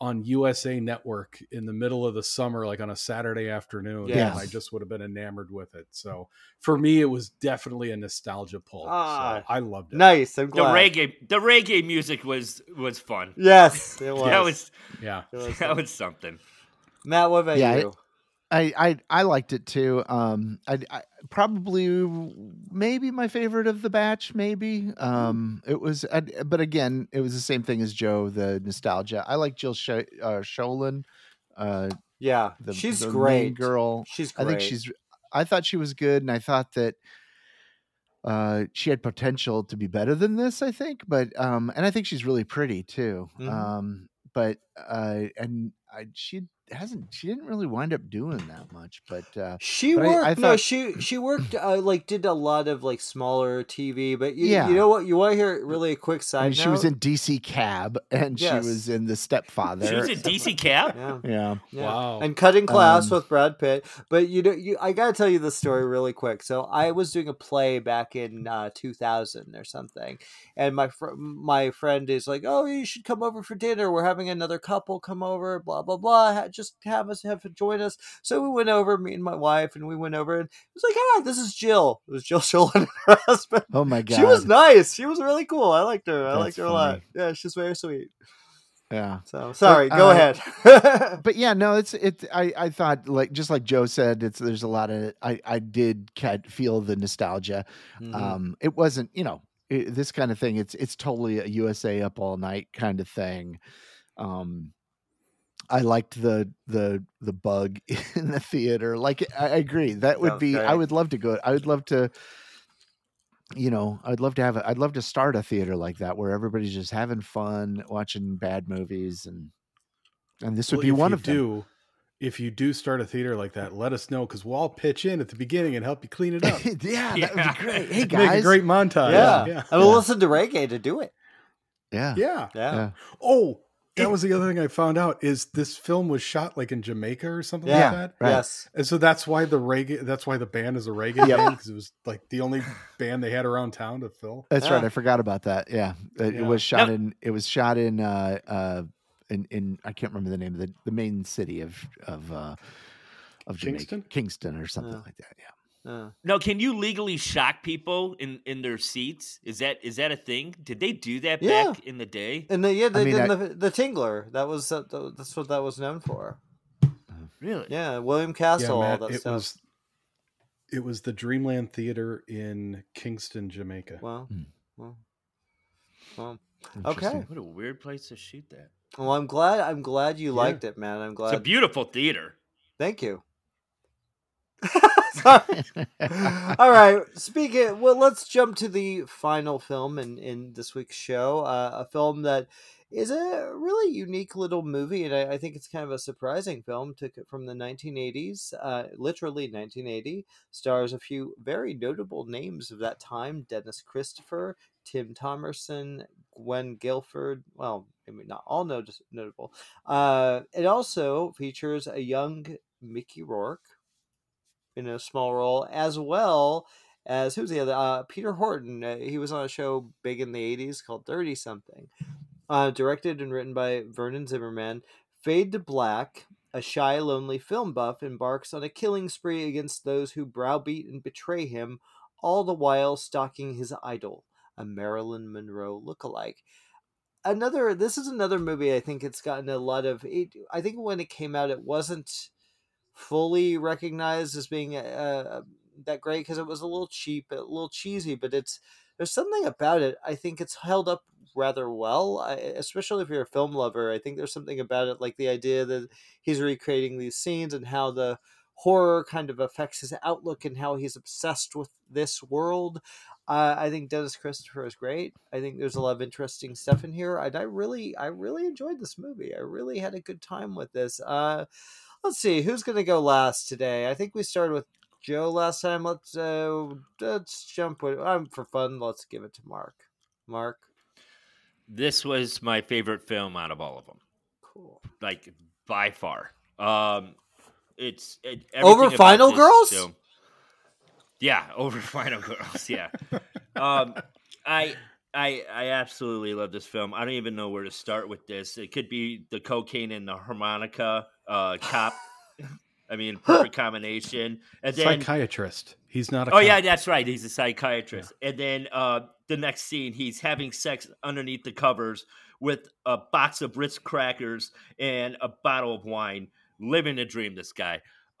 S2: on usa network in the middle of the summer like on a saturday afternoon
S4: Yes.
S2: and i just would have been enamored with it so for me it was definitely a nostalgia pull
S4: Ah,
S2: so i loved it
S4: Nice. I'm
S3: the reggae, the reggae music was was fun.
S4: Yes, it was.
S3: That was
S2: yeah
S4: was
S3: that was something.
S4: Matt. What about
S1: Yeah,
S4: you?
S1: I, I I liked it too. Um, I, I probably maybe my favorite of the batch. Maybe um, it was, I, but again, it was the same thing as Joe. The nostalgia. I like Jill Sh- uh, Schoelen. Uh,
S4: yeah,
S1: the,
S4: she's
S1: the main
S4: great.
S1: girl.
S4: She's
S1: I think she's. I thought she was good, and I thought that uh, she had potential to be better than this. I think, but um, and I think she's really pretty too.
S4: Mhm.
S1: Um, but uh, and I, she hasn't. She didn't really wind up doing that much, but uh,
S4: She
S1: But
S4: worked.
S1: I
S4: no,
S1: thought-
S4: she she worked. Uh, like did a lot of like smaller TV. But you,
S1: Yeah.
S4: you know what? You want to hear really a quick
S1: I
S4: side
S1: mean, she was in DC Cab, and
S4: Yes.
S1: she was in The Stepfather.
S3: She was in DC Cab.
S4: Yeah.
S1: yeah,
S4: Yeah.
S2: Wow.
S4: And cutting class
S1: Um,
S4: with Brad Pitt. But you know, you I gotta tell you the story really quick. So I was doing a play back in uh, 2000 or something, and my fr- my friend is like, "Oh, you should come over for dinner. We're having another couple come over. Blah blah blah. Ha- Just have us have join us." So we went over, me and my wife, and we went over, and it was like, "Ah, this is Jill. It was Jill Schoelen and her husband."
S1: Oh my god,
S4: She was nice. She was really cool. I liked her. I
S1: That's
S4: liked her a lot. Yeah, she's very sweet.
S1: yeah.
S4: So sorry. go
S1: uh,
S4: ahead.
S1: But yeah, no, it's it. I I thought like just like Joe said, it's there's a lot of I I did feel the nostalgia.
S4: Mhm.
S1: Um, it wasn't you know it, this kind of thing. It's it's totally a USA up all night kind of thing. Um, I liked the the the bug in the theater. Like I, I agree, that would
S4: was
S1: be. I would love to go. I would love to. You know, I'd love to have. A, I'd love to start a theater like that where everybody's just having fun, watching bad movies, and and this would
S2: Well,
S1: be one
S2: you
S1: of them.
S2: do, If you do start a theater like that, let us know because we'll all pitch in at the beginning and help you clean it up.
S1: yeah, that would be great. Hey guys, Make
S2: a great montage.
S4: yeah.
S2: yeah,
S4: And we'll
S1: Yeah.
S4: listen to reggae to do it.
S1: yeah,
S2: yeah.
S4: Yeah.
S1: yeah.
S2: Oh, that was the other thing I found out is this film was shot like in Jamaica or something
S4: Yeah,
S2: like that.
S1: Right.
S4: Yes.
S2: And so that's why the reggae that's why the band is a reggae
S1: Yep.
S2: band because it was like the only band they had around town to fill.
S1: That's
S4: Yeah.
S1: right. I forgot about that. Yeah, it, it was shot
S3: No.
S1: in. It was shot in. Uh, uh, in, in I can't remember the name of the, the main city of of uh, of Jamaica,
S2: Kingston?
S1: Kingston or something
S4: Yeah.
S1: like that. Yeah.
S4: Uh,
S3: No, can you legally shock people in in their seats? Is that is that a thing? Did they do that
S4: Yeah.
S3: back in the day?
S4: and the, yeah, they
S1: mean,
S4: did
S1: I-
S4: the, the Tingler. That was uh, th- that's what that was known for.
S3: Really?
S4: Yeah, William Castle, all
S2: Matt,
S4: that
S2: it
S4: stuff.
S2: was it was the Dreamland Theater in Kingston, Jamaica.
S4: Well,
S1: Hmm.
S4: well, well.
S1: Interesting.
S3: What a weird place to shoot that.
S4: Well, I'm glad. I'm glad you
S2: Yeah.
S4: liked it, man. I'm glad.
S3: It's a beautiful theater.
S4: Thank you. All right. Speaking, well, let's jump to the final film in in this week's show. Uh, a film that is a really unique little movie, and I, I think it's kind of a surprising film. Took it from the 1980s, uh, literally 1980. Stars a few very notable names of that time: Dennis Christopher, Tim Thomerson, Gwynne Gilford. Well, maybe not all not- notable. Uh, it also features a young Mickey Rourke in a small role, as well as who's the other? Uh, Peter Horton. Uh, he was on a show big in the '80s called Thirty Something. Uh, directed and written by Vernon Zimmerman. Fade to Black, a shy, lonely film buff, embarks on a killing spree against those who browbeat and betray him, all the while stalking his idol, a Marilyn Monroe lookalike another this is another movie i think it's gotten a lot of it i think when it came out it wasn't fully recognized as being uh, that great because it was a little cheap a little cheesy but it's there's something about it i think it's held up rather well I, especially if you're a film lover i think there's something about it like the idea that he's recreating these scenes and how the horror kind of affects his outlook and how he's obsessed with this world uh, I think Dennis Christopher is great. I think there's a lot of interesting stuff in here, and I really, I really enjoyed this movie. I really had a good time with this. Uh, let's see, who's going to go last today? I think we started with Joe last time. Let's uh, let's jump with. Um, for fun, let's give it to Mark. Mark,
S3: This was my favorite film out of all of them,
S4: cool.
S3: like by far. Um, it's it,
S4: Over Final Girls?
S3: film- yeah, over Final Girls. Yeah. um, I I I absolutely love this film. I don't even know where to start with this. It could be the cocaine and the harmonica uh, cop. I mean, perfect combination. And then
S2: Psychiatrist. He's not a
S3: Oh
S2: cop.
S3: yeah, that's right. He's a psychiatrist. And then uh, the next scene, he's having sex underneath the covers with a box of Ritz crackers and a bottle of wine. Living a dream, this guy.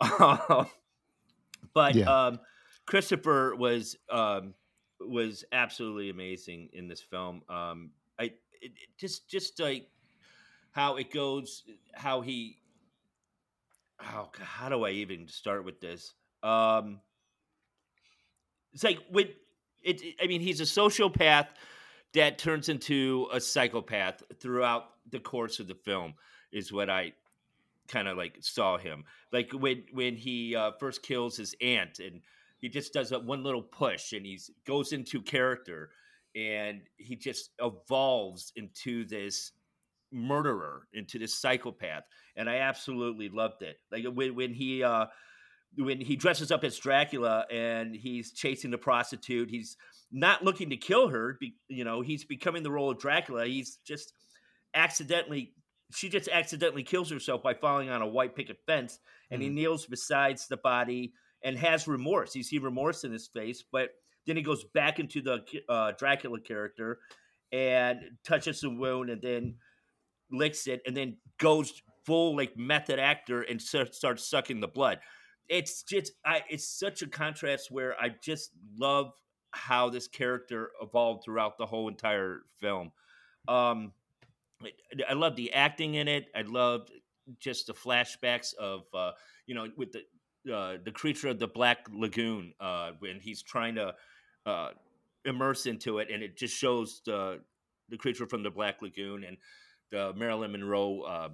S3: but
S1: Yeah.
S3: um, Christopher was um, was absolutely amazing in this film. Um, I it, it just just like how it goes, how he. How how do I even start with this? Um, it's like when it- I mean, he's a sociopath that turns into a psychopath throughout the course of the film. Is what I kind of like saw him like when when he uh, first kills his aunt and he just does that one little push and he goes into character and he just evolves into this murderer into this psychopath and i absolutely loved it. Like when, when he uh when he dresses up as dracula and he's chasing the prostitute he's not looking to kill her you know he's becoming the role of dracula. He's just accidentally she just accidentally kills herself by falling on a white picket fence and he kneels beside the body and has remorse. You see remorse in his face but then he goes back into the uh, dracula character and touches the wound and then licks it and then goes full like method actor and starts sucking the blood it's just I, it's such a contrast where i just love how this character evolved throughout the whole entire film um I love the acting in it. I loved just the flashbacks of uh, you know with the uh, the creature of the Black Lagoon uh, when he's trying to uh, immerse into it, and it just shows the the creature from the Black Lagoon and the Marilyn Monroe uh,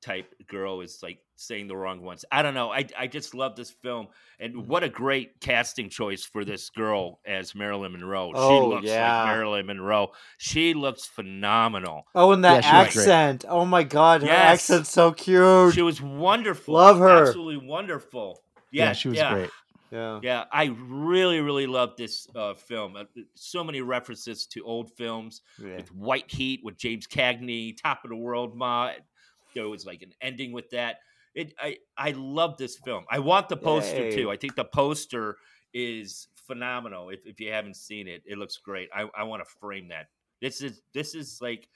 S3: type girl is like saying the wrong ones. I don't know. I I just love this film, and what a great casting choice for this girl as Marilyn Monroe.
S4: Oh,
S3: she looks
S4: yeah.
S3: like Marilyn Monroe. She looks phenomenal.
S4: Oh, and that
S1: Yeah, she was great.
S4: accent. Oh my god, her
S3: Yes.
S4: accent's so cute.
S3: She was wonderful.
S4: Love her.
S3: Absolutely wonderful.
S1: Yeah,
S3: Yeah,
S1: she was
S3: yeah.
S1: great.
S4: Yeah.
S3: Yeah, I really, really love this uh, film. Uh, So many references to old films
S4: yeah.
S3: with White Heat, with James Cagney, Top of the World Ma. There was like an ending with that. It, I, I love this film. I want the poster
S4: Yay.
S3: too. I think the poster is phenomenal. If, if you haven't seen it, it looks great. I, I want to frame that. This is this is like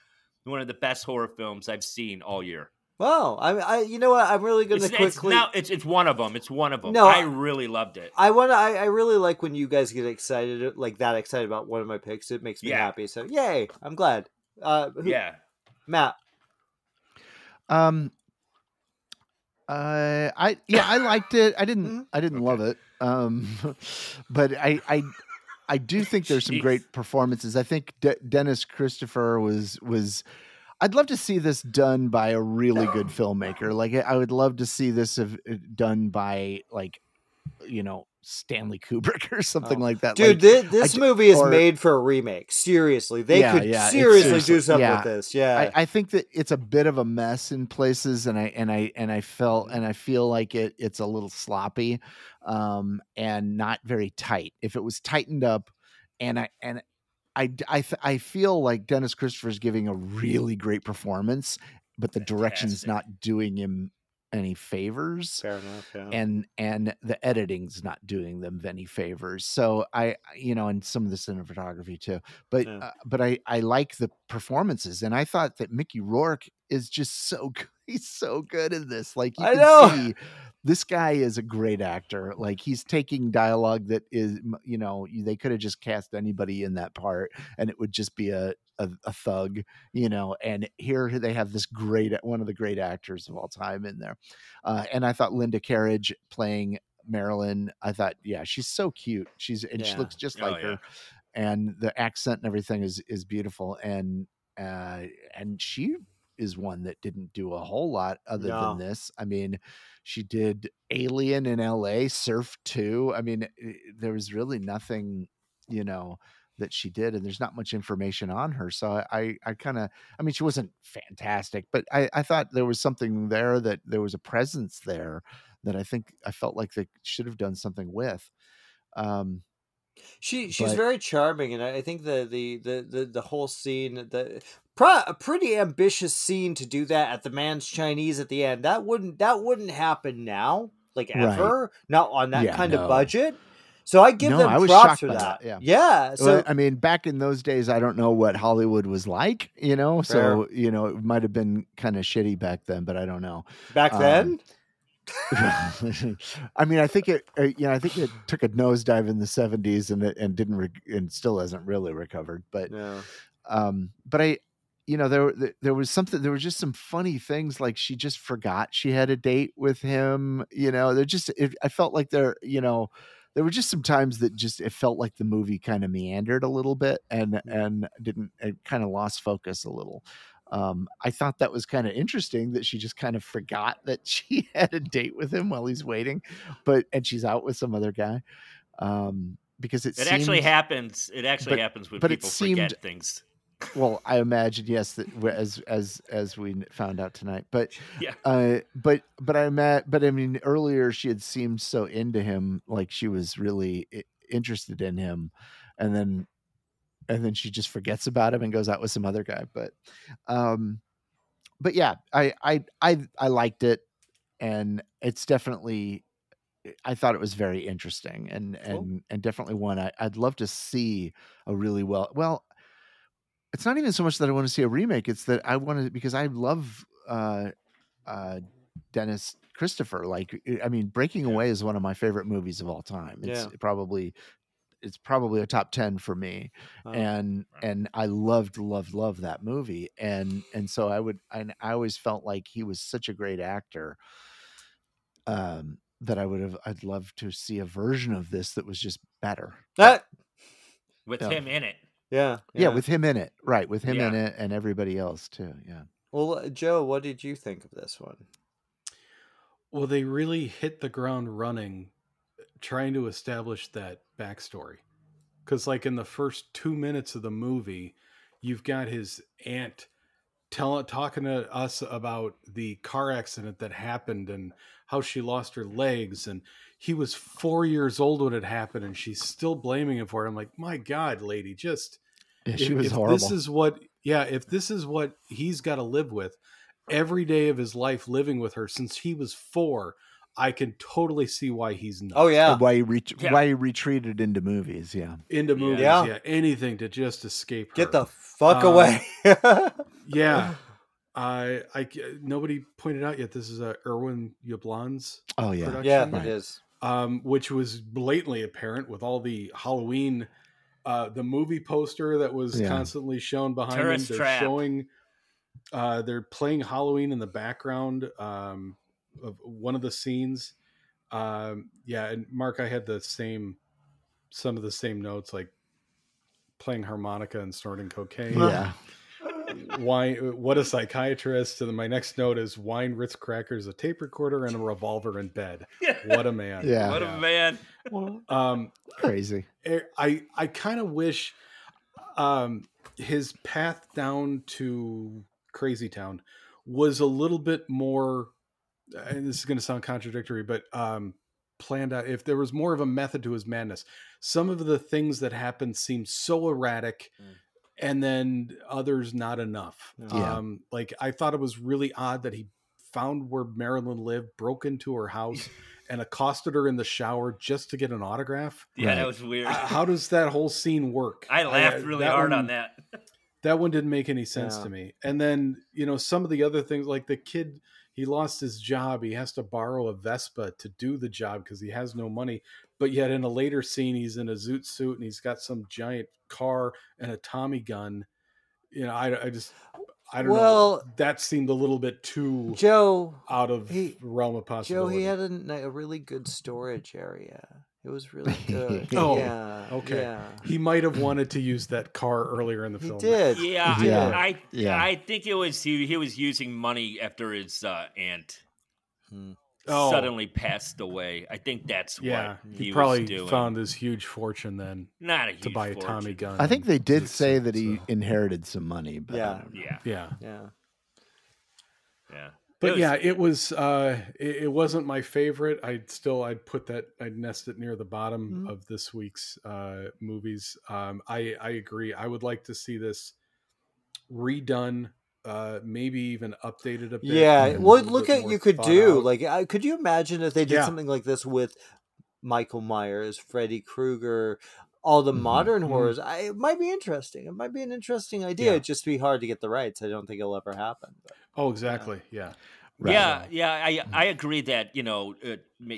S3: one of the best horror films I've seen all year.
S4: Well, I, I, you know what? I'm really going
S3: It's,
S4: to
S3: it's,
S4: quickly.
S3: now, it's it's one of them. It's one of them.
S4: No,
S3: I
S4: I-
S3: really loved it.
S4: I want to. I, I really like when you guys get excited, like that excited about one of my picks. It makes me
S3: Yeah.
S4: happy. So, yay! I'm glad. Uh, who-
S3: Yeah.
S4: Matt.
S1: Um, uh, I yeah, I liked it. I didn't.
S4: Mhm.
S1: I didn't
S3: Okay.
S1: love it. Um, but I I I do think there's some
S3: Jeez.
S1: great performances. I think De- Dennis Christopher was was. I'd love to see this done by a really good filmmaker. Like I would love to see this of, uh, done by like, you know, Stanley Kubrick or something
S4: Oh.
S1: like that.
S4: Dude,
S1: Like,
S4: thi- this
S1: d-
S4: movie is
S1: or-
S4: made for a remake. Seriously, they
S1: Yeah,
S4: could
S1: yeah,
S4: seriously
S1: seriously-
S4: do something
S1: yeah.
S4: with this. Yeah,
S1: I, I think that it's a bit of a mess in places, and I and I and I felt and I feel like it it's a little sloppy, um, and not very tight. If it was tightened up, and I and I I th- I feel like Dennis Christopher is giving a really great performance, but the direction's
S3: Fantastic.
S1: not doing him any favors
S4: fair enough. Yeah.
S1: and and the editing's not doing them any favors so i you know and some of the cinematography too but
S4: Yeah.
S1: uh, but i i like the performances and i thought that mickey rourke is just so good he's so good in this like you
S4: I know.
S1: see this guy is a great actor like he's taking dialogue that is you know they could have just cast anybody in that part and it would just be a a, a thug you know and here they have this great one of the great actors of all time in there uh, and I thought Linda Kerridge playing Marilyn, I thought, yeah, she's so cute. She's and she looks just
S3: Oh,
S1: like
S3: yeah.
S1: her, and the accent and everything is is beautiful. And uh, and she is one that didn't do a whole lot other
S4: No.
S1: than this. I mean, she did Alien in L.A., Surf Two. I mean, there was really nothing, you know. That she did, and there's not much information on her, so I, I, I kind of, I mean, she wasn't fantastic, but I, I thought there was something there that there was a presence there that I think I felt like they should have done something with. Um,
S4: She she's
S1: But-
S4: very charming, and I think the the the the, the whole scene, the pro, a pretty ambitious scene to do that at the Mann's Chinese at the end. That wouldn't that wouldn't happen now, like
S1: Right.
S4: ever, not on that
S1: Yeah,
S4: kind
S1: no.
S4: of budget. So I give
S1: No,
S4: them
S1: I
S4: props for that.
S1: that, yeah.
S4: yeah. So
S1: well, I mean, back in those days, I don't know what Hollywood was like, you know. So you know, it might have been kind of shitty back then, but I don't know.
S4: back
S1: um,
S4: then,
S1: I mean, I think it, uh, you know, I think it took a nosedive in the '70s, and it and didn't, re- and still hasn't really recovered. But
S4: no.
S1: um but i you know there there- was something there was just some funny things like she just forgot she had a date with him you know there just it, i felt like there you know there were just some times that just it felt like the movie kind of meandered a little bit and and didn't it kind of lost focus a little um i thought that was kind of interesting that she just kind of forgot that she had a date with him while he's waiting but and she's out with some other guy um because it,
S3: It actually happens. It actually
S1: but-
S3: happens when
S1: but it
S3: people
S1: seemed-
S3: forget things.
S1: well i imagine yes that as as as we found out tonight but
S3: Yeah.
S1: uh but but i met but i mean earlier she had seemed so into him like she was really interested in him and then and then she just forgets about him and goes out with some other guy but um but yeah i i i, I liked it and it's definitely I thought it was very interesting and
S4: Cool.
S1: and and definitely one I, I'd love to see a really well well it's not even so much that I want to see a remake. It's that I want to because I love uh, uh, Dennis Christopher. Like, I mean, Breaking
S3: Yeah.
S1: Away is one of my favorite movies of all time. It's
S4: Yeah.
S1: probably it's probably a top ten for me,
S4: Uh,
S1: and
S3: Right.
S1: and I loved loved loved that movie, and and so I would and I always felt like he was such a great actor. Um, that I would have, I'd love to see a version of this that was just better.
S4: that
S3: With
S1: Yeah.
S3: him in it.
S4: yeah,
S1: yeah, with him in it right with him in it and everybody else too yeah
S4: Well, uh, Joe, what did you think of this one?
S2: Well, they really hit the ground running trying to establish that backstory. Because, like, in the first two minutes of the movie, you've got his aunt tell, talking to us about the car accident that happened and how she lost her legs. And he was four years old when it happened, and she's still blaming him for it. I'm like, my God, lady, just.
S1: Yeah, she
S2: if-
S1: was
S2: if
S1: horrible.
S2: This is what, yeah, if this is what he's got to live with every day of his life living with her since he was four, I can totally see why he's not
S4: Oh yeah,
S1: why he ret-
S3: Yeah.
S1: why he retreated into movies. Yeah.
S2: into movies.
S4: Yeah.
S2: Yeah. anything to just escape. Her.
S4: get the fuck
S2: Um,
S4: away.
S2: yeah. I, I, nobody pointed out yet. This is a Irwin Yablans
S1: Oh yeah.
S2: production,
S4: yeah,
S1: Right.
S4: it is.
S2: um, which was blatantly apparent with all the Halloween, uh, the movie poster that was
S1: Yeah.
S2: constantly shown behind
S3: Tourist
S2: them. They're
S3: trap.
S2: showing, uh, they're playing Halloween in the background um, of one of the scenes. Um, yeah, and Mark, I had the same, some of the same notes, like playing harmonica and snorting cocaine.
S1: Yeah.
S2: wine what a psychiatrist and then my next note is wine ritz crackers a tape recorder and a revolver in bed Yeah. what a man
S1: Yeah.
S3: What a man.
S2: um
S1: Crazy.
S2: i i kind of wish um his path down to crazy town was a little bit more and this is going to sound contradictory but um planned out if there was more of a method to his madness some of the things that happened seemed so erratic
S4: Mm.
S2: and then others not enough
S1: Yeah.
S2: um like i thought it was really odd that he found where marilyn lived broke into her house and accosted her in the shower just to get an autograph
S3: Yeah,
S1: Right.
S3: that was weird.
S2: uh, how does that whole scene work
S3: I laughed
S2: uh,
S3: really
S2: that
S3: hard
S2: one-
S3: on that.
S2: that one didn't make any sense
S4: Yeah.
S2: to me. And then, you know, some of the other things like the kid, he lost his job. He has to borrow a Vespa to do the job because he has no money. But yet in a later scene, he's in a zoot suit and he's got some giant car and a Tommy gun. You know, I, I just, I don't
S4: Well-
S2: know. That seemed a little bit too
S4: Joe,
S2: out of
S4: he-
S2: realm of possibility.
S4: Joe, he had a really good storage area. It was really good.
S2: Oh,
S4: yeah,
S2: okay.
S4: Yeah.
S2: he might have wanted to use that car earlier in the
S4: He
S2: film.
S4: did.
S3: Yeah,
S4: he
S1: Yeah.
S3: I
S1: Yeah.
S3: I think it was he, he was using money after his uh, aunt
S4: Hmm.
S2: Oh.
S3: suddenly passed away. I think that's
S2: Yeah,
S3: what
S2: he,
S3: he,
S2: probably
S3: was doing.
S2: found his huge fortune then
S3: Not a huge
S2: to buy a
S3: fortune.
S2: Tommy gun.
S1: I think they did say that he
S2: so-
S1: inherited some money, but
S4: Yeah.
S3: Yeah,
S2: Yeah.
S4: Yeah.
S3: yeah.
S2: But
S3: was-
S2: yeah it was uh it, it wasn't my favorite i'd still i'd put that i'd nest it near the bottom
S4: Mhm.
S2: of this week's uh movies um i i agree i would like to see this redone uh maybe even updated a bit
S4: Yeah. Well, look at you could do
S2: out.
S4: like I, could you imagine if they did
S2: Yeah.
S4: something like this with Michael Myers, Freddy Krueger, all the
S1: Mhm.
S4: modern
S2: Mhm.
S4: horrors? I, it might be interesting. It might be an interesting idea.
S2: Yeah.
S4: It'd just be hard to get the rights. I don't think it'll ever happen. But.
S2: Oh exactly yeah
S1: Right.
S3: Yeah, yeah, I I agree that you know it ma-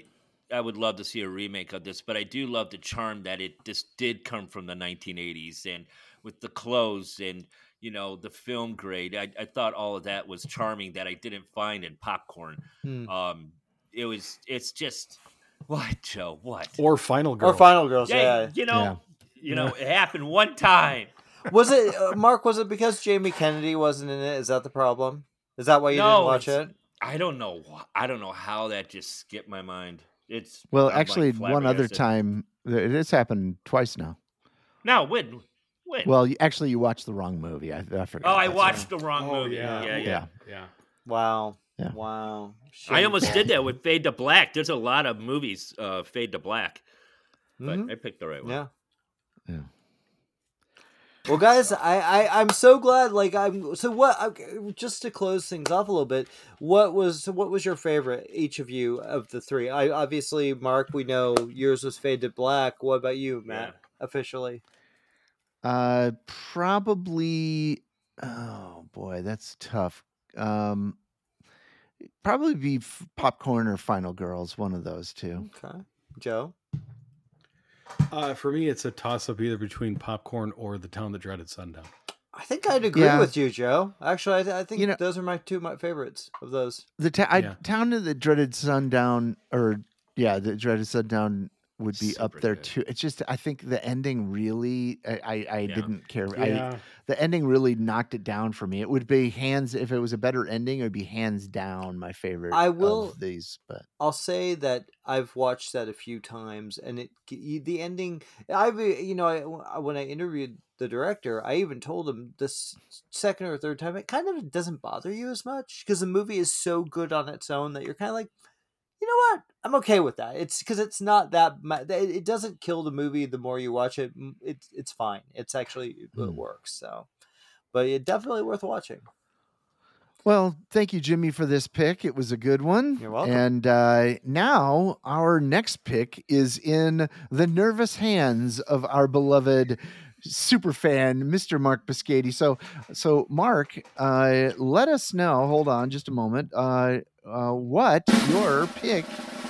S3: I would love to see a remake of this, but I do love the charm that it just did come from the 1980s and with the clothes and you know the film grade. I, I thought all of that was charming that I didn't find in Popcorn.
S4: Hmm.
S3: Um, it was it's just what Joe what
S2: or final girl
S4: Or Final Girls.
S3: yeah,
S4: Yeah.
S3: you know you know it happened one time.
S4: was it uh, Mark? Was it because Jamie Kennedy wasn't in it? Is that the problem? Is that why you
S3: No,
S4: didn't watch it?
S3: I don't know I don't know how that just skipped my mind. It's
S1: Well,
S3: I'm, like,
S1: actually, one other time, it has happened twice now.
S3: No, when when
S1: Well, you, actually, you watched the wrong movie. I, I forgot.
S3: Oh, I
S1: That's
S3: watched the wrong
S2: Oh,
S3: movie.
S2: yeah.
S3: Yeah, yeah.
S1: Yeah.
S2: yeah
S4: Wow.
S1: Yeah.
S4: Wow.
S3: I almost did that with Fade to Black. There's a lot of movies, uh, Fade to Black, but
S4: Mhm.
S3: I picked the right one.
S4: Yeah.
S1: Yeah.
S4: Well, guys, I, I I'm so glad. Like I'm so what. okay, Just to close things off a little bit, what was what was your favorite each of you of the three? I obviously Mark, we know yours was Fade to Black. What about you, Matt? Officially,
S1: Uh, probably. Oh boy, that's tough. Um, probably be f- popcorn or Final Girls. One of those two.
S4: okay, Joe.
S2: Uh for me it's a toss up either between popcorn or the town that dreaded sundown
S4: I think I'd agree
S1: Yeah.
S4: with you, Joe. Actually, I, th- I think
S1: You know-
S4: those are my two my favorites of those.
S1: The ta- I,
S2: Yeah.
S1: town of the dreaded sundown, or yeah, the dreaded sundown. Would be up there
S3: good.
S1: too. It's just I think the ending really I I, I
S3: Yeah.
S1: didn't care. I,
S2: Yeah.
S1: the ending really knocked it down for me. It would be hands if it was a better ending. It would be hands down my favorite.
S4: I
S1: of
S4: will-
S1: these, but
S4: I'll say that I've watched that a few times, and it the ending. I've uh, you know I, when I interviewed the director, I even told him this second or third time it kind of doesn't bother you as much because the movie is so good on its own that you're kind of like, you know what, I'm okay with that. It's because it's not that it doesn't kill the movie the more you watch it. It's it's fine. It's actually it
S1: Hmm.
S4: works. So, but it definitely worth watching.
S1: Well, thank you, Jimmy, for this pick. It was a good one.
S4: You're welcome.
S1: And uh, now our next pick is in the nervous hands of our beloved super fan, Mr. Mark Biscati. So, so Mark, uh, let us know. Hold on, just a moment. Uh, uh, what your pick is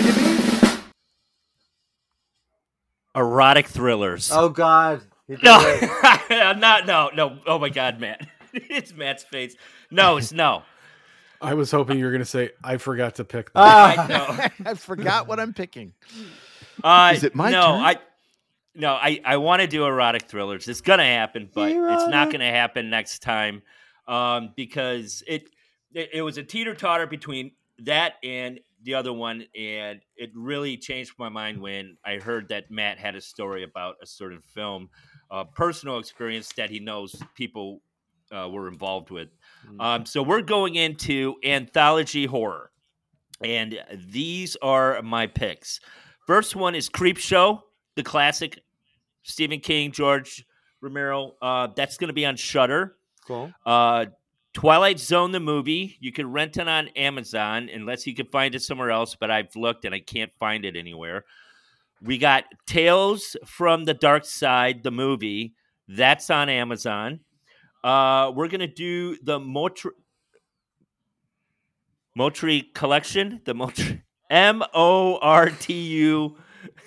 S1: going to be?
S3: Erotic thrillers.
S4: Oh God.
S3: No. I'm not. No, no. Oh my God, Matt. it's Matt's face. No, it's no.
S2: I was hoping you were going to say, I forgot to pick that.
S3: I
S4: Ah.
S3: know.
S1: I forgot what I'm picking.
S3: Uh,
S1: Is it my
S3: no,
S1: turn?
S3: I no, I I want to do erotic thrillers. It's gonna happen, but it's not gonna happen next time, um, because it, it it was a teeter totter between that and the other one, and it really changed my mind when I heard that Matt had a story about a certain film, a personal experience that he knows people uh, were involved with.
S4: Mm.
S3: Um, so we're going into anthology horror, and these are my picks. First one is Creep Show, the classic Stephen King, George Romero. Uh, that's going to be on Shudder.
S4: Cool.
S3: Uh, Twilight Zone, the movie, you can rent it on Amazon unless you can find it somewhere else. But I've looked and I can't find it anywhere. We got Tales from the Dark Side, the movie. That's on Amazon. Uh, we're gonna do the Motri Motri collection. The Motri M O R T U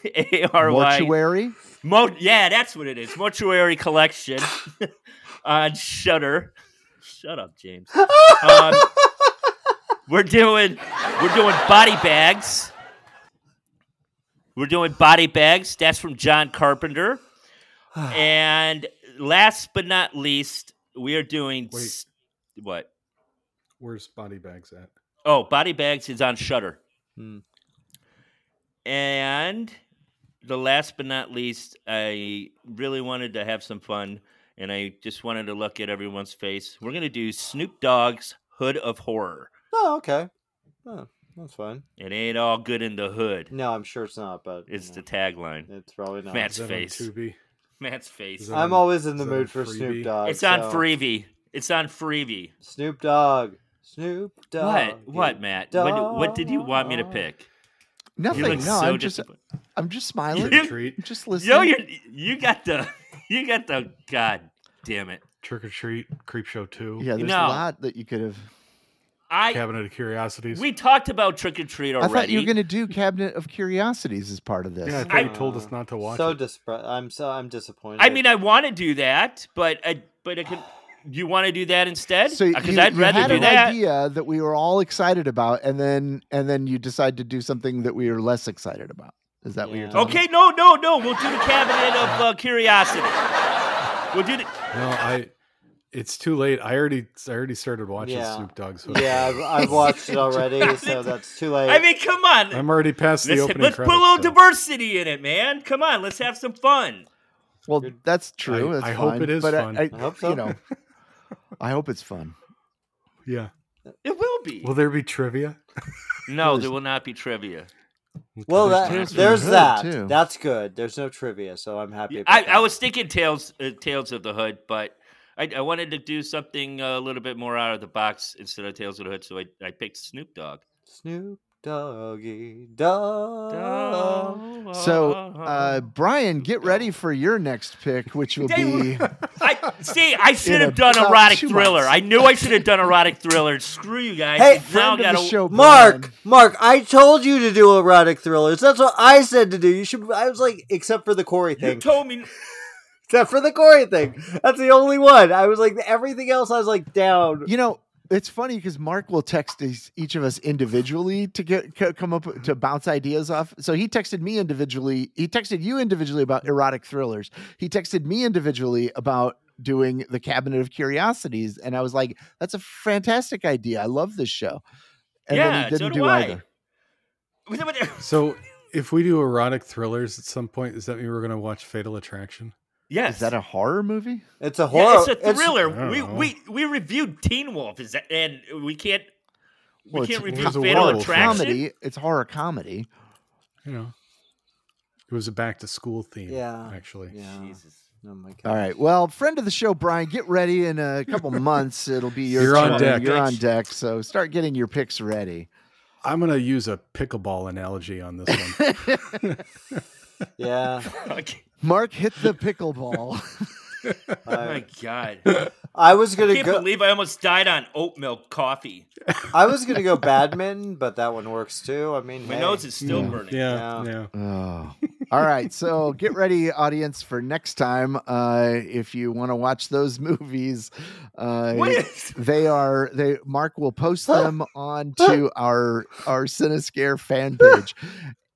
S3: A R Y.
S1: Mortuary.
S3: Mo- yeah, that's what it is. Mortuary collection on Shudder. Shut up, James. Um, we're doing we're doing body bags. We're doing body bags. That's from John Carpenter. and last but not least, we are doing s- what?
S2: Where's body bags at?
S3: Oh, body bags is on Shudder.
S4: Hmm.
S3: And the last but not least, I really wanted to have some fun, and I just wanted to look at everyone's face. We're gonna do Snoop Dogg's Hood of Horror.
S4: Oh, okay. Oh, that's fine.
S3: It ain't all good in the hood.
S4: No, I'm sure it's not, but you
S3: It's the tagline.
S4: it's probably not.
S3: Matt's
S2: Is that on
S3: face.
S2: Tubi?
S3: Matt's face.
S4: I'm
S2: on-
S4: always in the mood for
S2: Freebie?
S4: Snoop Dogg.
S3: It's on Freebie. It's on Freebie.
S4: Snoop Dogg. Snoop Dogg.
S3: What? What, Matt? What, what did you want me to pick? You
S1: Nothing. No,
S3: so
S1: I'm just. I'm just smiling.
S3: You-
S2: treat.
S1: just listening.
S3: Yo, you you got the you got the god damn it.
S2: Trick or treat. Creep Show 2.
S1: yeah, there's
S3: No.
S1: a lot that you could have.
S3: I
S2: Cabinet of Curiosities.
S3: we talked about trick or treat already.
S1: I thought you were going to do Cabinet of Curiosities as part of this.
S2: yeah, I thought
S3: I-
S2: you told us not to watch
S4: so
S2: it.
S4: dispre- I'm so I'm disappointed.
S3: I mean, I want to do that, but I, but I could. You want to do that instead?
S1: So
S3: Because
S1: you,
S3: I'd rather
S1: had
S3: do
S1: an
S3: that.
S1: idea that we were all excited about, and then and then you decide to do something that we are less excited about. Is that what you're talking?
S3: Okay, no, no, no. We'll do the cabinet of uh, curiosity. We'll do the.
S2: No, I. It's too late. I already, I already started watching
S4: Yeah.
S2: Snoop Dogg's Hood.
S4: yeah, I've, I've watched it already, so that's too late.
S3: I mean, come on.
S2: I'm already past the
S3: Let's,
S2: opening
S3: let's put a little
S2: so
S3: diversity in it, man. Come on, let's have some fun.
S1: Well, that's true.
S2: I-
S1: that's
S2: I hope it is
S1: but
S2: fun.
S1: I, I,
S4: I hope so.
S1: You know, I hope it's fun.
S2: Yeah.
S3: It will be.
S2: Will there be trivia?
S3: no, there will not be trivia.
S4: well,
S1: There's
S4: that, there's
S1: the Hood,
S4: that.
S1: too.
S4: That's good. There's no trivia, so I'm happy. About
S3: I,
S4: that.
S3: I was thinking Tales, uh, Tales of the Hood, but I, I wanted to do something a little bit more out of the box instead of Tales of the Hood, so I, I picked Snoop Dogg.
S4: Snoop Doggy Dogg.
S1: So, uh, Brian, get ready for your next pick, which will be.
S3: I see. I should have done erotic thriller.
S1: months.
S3: I knew I should have done erotic thriller. Screw you guys.
S4: Hey,
S3: now
S1: friend of
S3: gotta.
S1: show,
S4: Mark,
S1: Brian.
S4: Mark, I told you to do erotic thrillers. That's what I said to do. You should. I was like, except for the Corey thing.
S3: You told me.
S4: except for the Corey thing. That's the only one. I was like, everything else, I was like down.
S1: You know, it's funny because Mark will text each of us individually to get come up to bounce ideas off. So he texted me individually. He texted you individually about erotic thrillers. He texted me individually about doing the Cabinet of Curiosities, and I was like, "That's a fantastic idea. I love this show." And then
S3: yeah,
S1: he didn't
S3: so do,
S1: do either.
S2: So if we do erotic thrillers at some point, does that mean we're going to watch Fatal Attraction?
S3: Yes,
S1: Is that a horror movie?
S4: It's a
S3: Yeah,
S4: horror.
S3: it's a thriller.
S2: I don't
S3: we we we reviewed Teen Wolf, is that, and we can't we
S1: Well,
S3: can't
S1: it's-
S3: review
S2: There's a
S3: Fatal. Attraction.
S1: Comedy. It's horror comedy.
S2: You know, it was a back to school theme.
S4: Yeah.
S2: actually.
S4: Yeah.
S3: Jesus.
S4: Oh my god.
S1: All right. Well, friend of the show, Brian, get ready. In a couple months, it'll be your
S2: You're on deck.
S1: You're on deck. So start getting your picks ready.
S2: I'm going to use a pickleball analogy on this one.
S4: Yeah.
S3: Okay.
S1: Mark hit the pickleball.
S3: Oh my god!
S4: I was gonna
S3: can't
S4: go.
S3: believe I almost died on oat milk coffee.
S4: I was gonna go badminton, but that one works too. I mean,
S3: My
S4: hey.
S3: nose is still
S1: Yeah.
S3: burning.
S2: yeah,
S4: Yeah.
S2: yeah.
S1: oh. All right. So get ready, audience, for next time. Uh, if you want to watch those movies, uh,
S3: What is?
S1: they are they Mark will post them onto our our Cinescare fan page.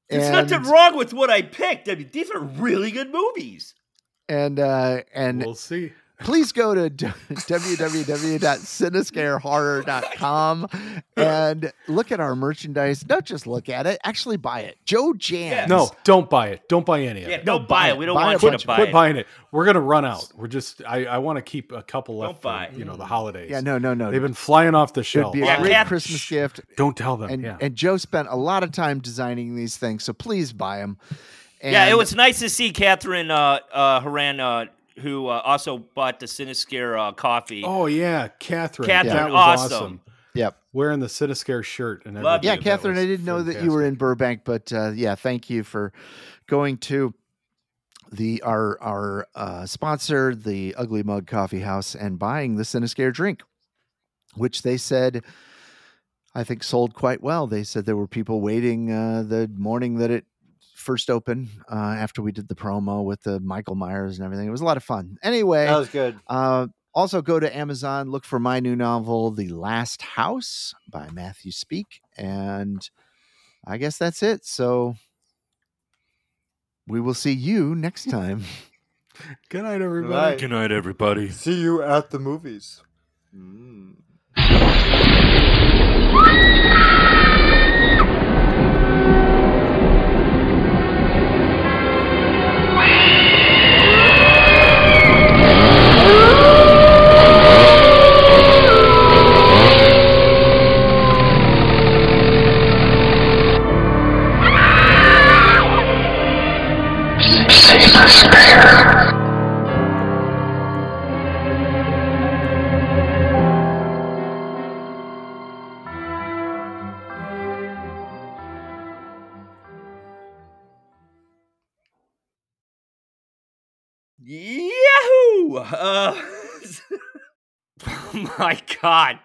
S3: There's
S1: and,
S3: nothing wrong with what I picked. I mean, these are really good movies.
S1: and uh, and
S2: We'll see.
S1: Please go to d- www.cinescarehorror.com and look at our merchandise. Don't just look at it, actually buy it. Joe Jans.
S2: No, don't buy it. Don't buy any of
S3: Yeah,
S2: it.
S3: don't buy it. We don't
S1: Buy
S3: want
S1: a
S3: you
S1: bunch-
S3: to buy
S2: Quit
S3: it.
S2: buying it. We're gonna run out. We're just. I, I want to keep a couple left.
S3: Don't
S2: left.
S3: buy
S2: for, you know the holidays.
S1: Yeah, no, no, no.
S2: They've been flying off the
S1: It'd
S2: shelf.
S1: be a
S3: Yeah,
S1: great
S3: Kath-
S1: Christmas gift.
S2: Don't tell them.
S1: And
S2: yeah.
S1: and Joe spent a lot of time designing these things, so please buy them.
S3: yeah, it was nice to see Catherine uh, uh, Haran, uh, who uh, also bought the Cinescare uh, coffee.
S2: oh yeah, Catherine.
S3: Catherine,
S2: that was
S3: awesome.
S2: awesome.
S1: Yep.
S2: Wearing the Cinescare shirt and everything.
S1: Yeah, Catherine, I didn't know that you were in. Burbank, but uh, yeah, thank you for going to the our our uh, sponsor, the Ugly Mug Coffee House, and buying the Cinescare drink, which they said I think sold quite well. They said there were people waiting uh, the morning that it first open uh, after we did the promo with the Michael Myers and everything. It was a lot of fun. Anyway,
S4: That was good.
S1: uh, also, go to Amazon, look for my new novel, The Last House by Matthew Speak. And I guess that's it. So we will see you next time.
S2: Good night, everybody.
S4: Right.
S3: Good night, everybody.
S4: See you at the movies. Mm.
S3: Uh, oh my god.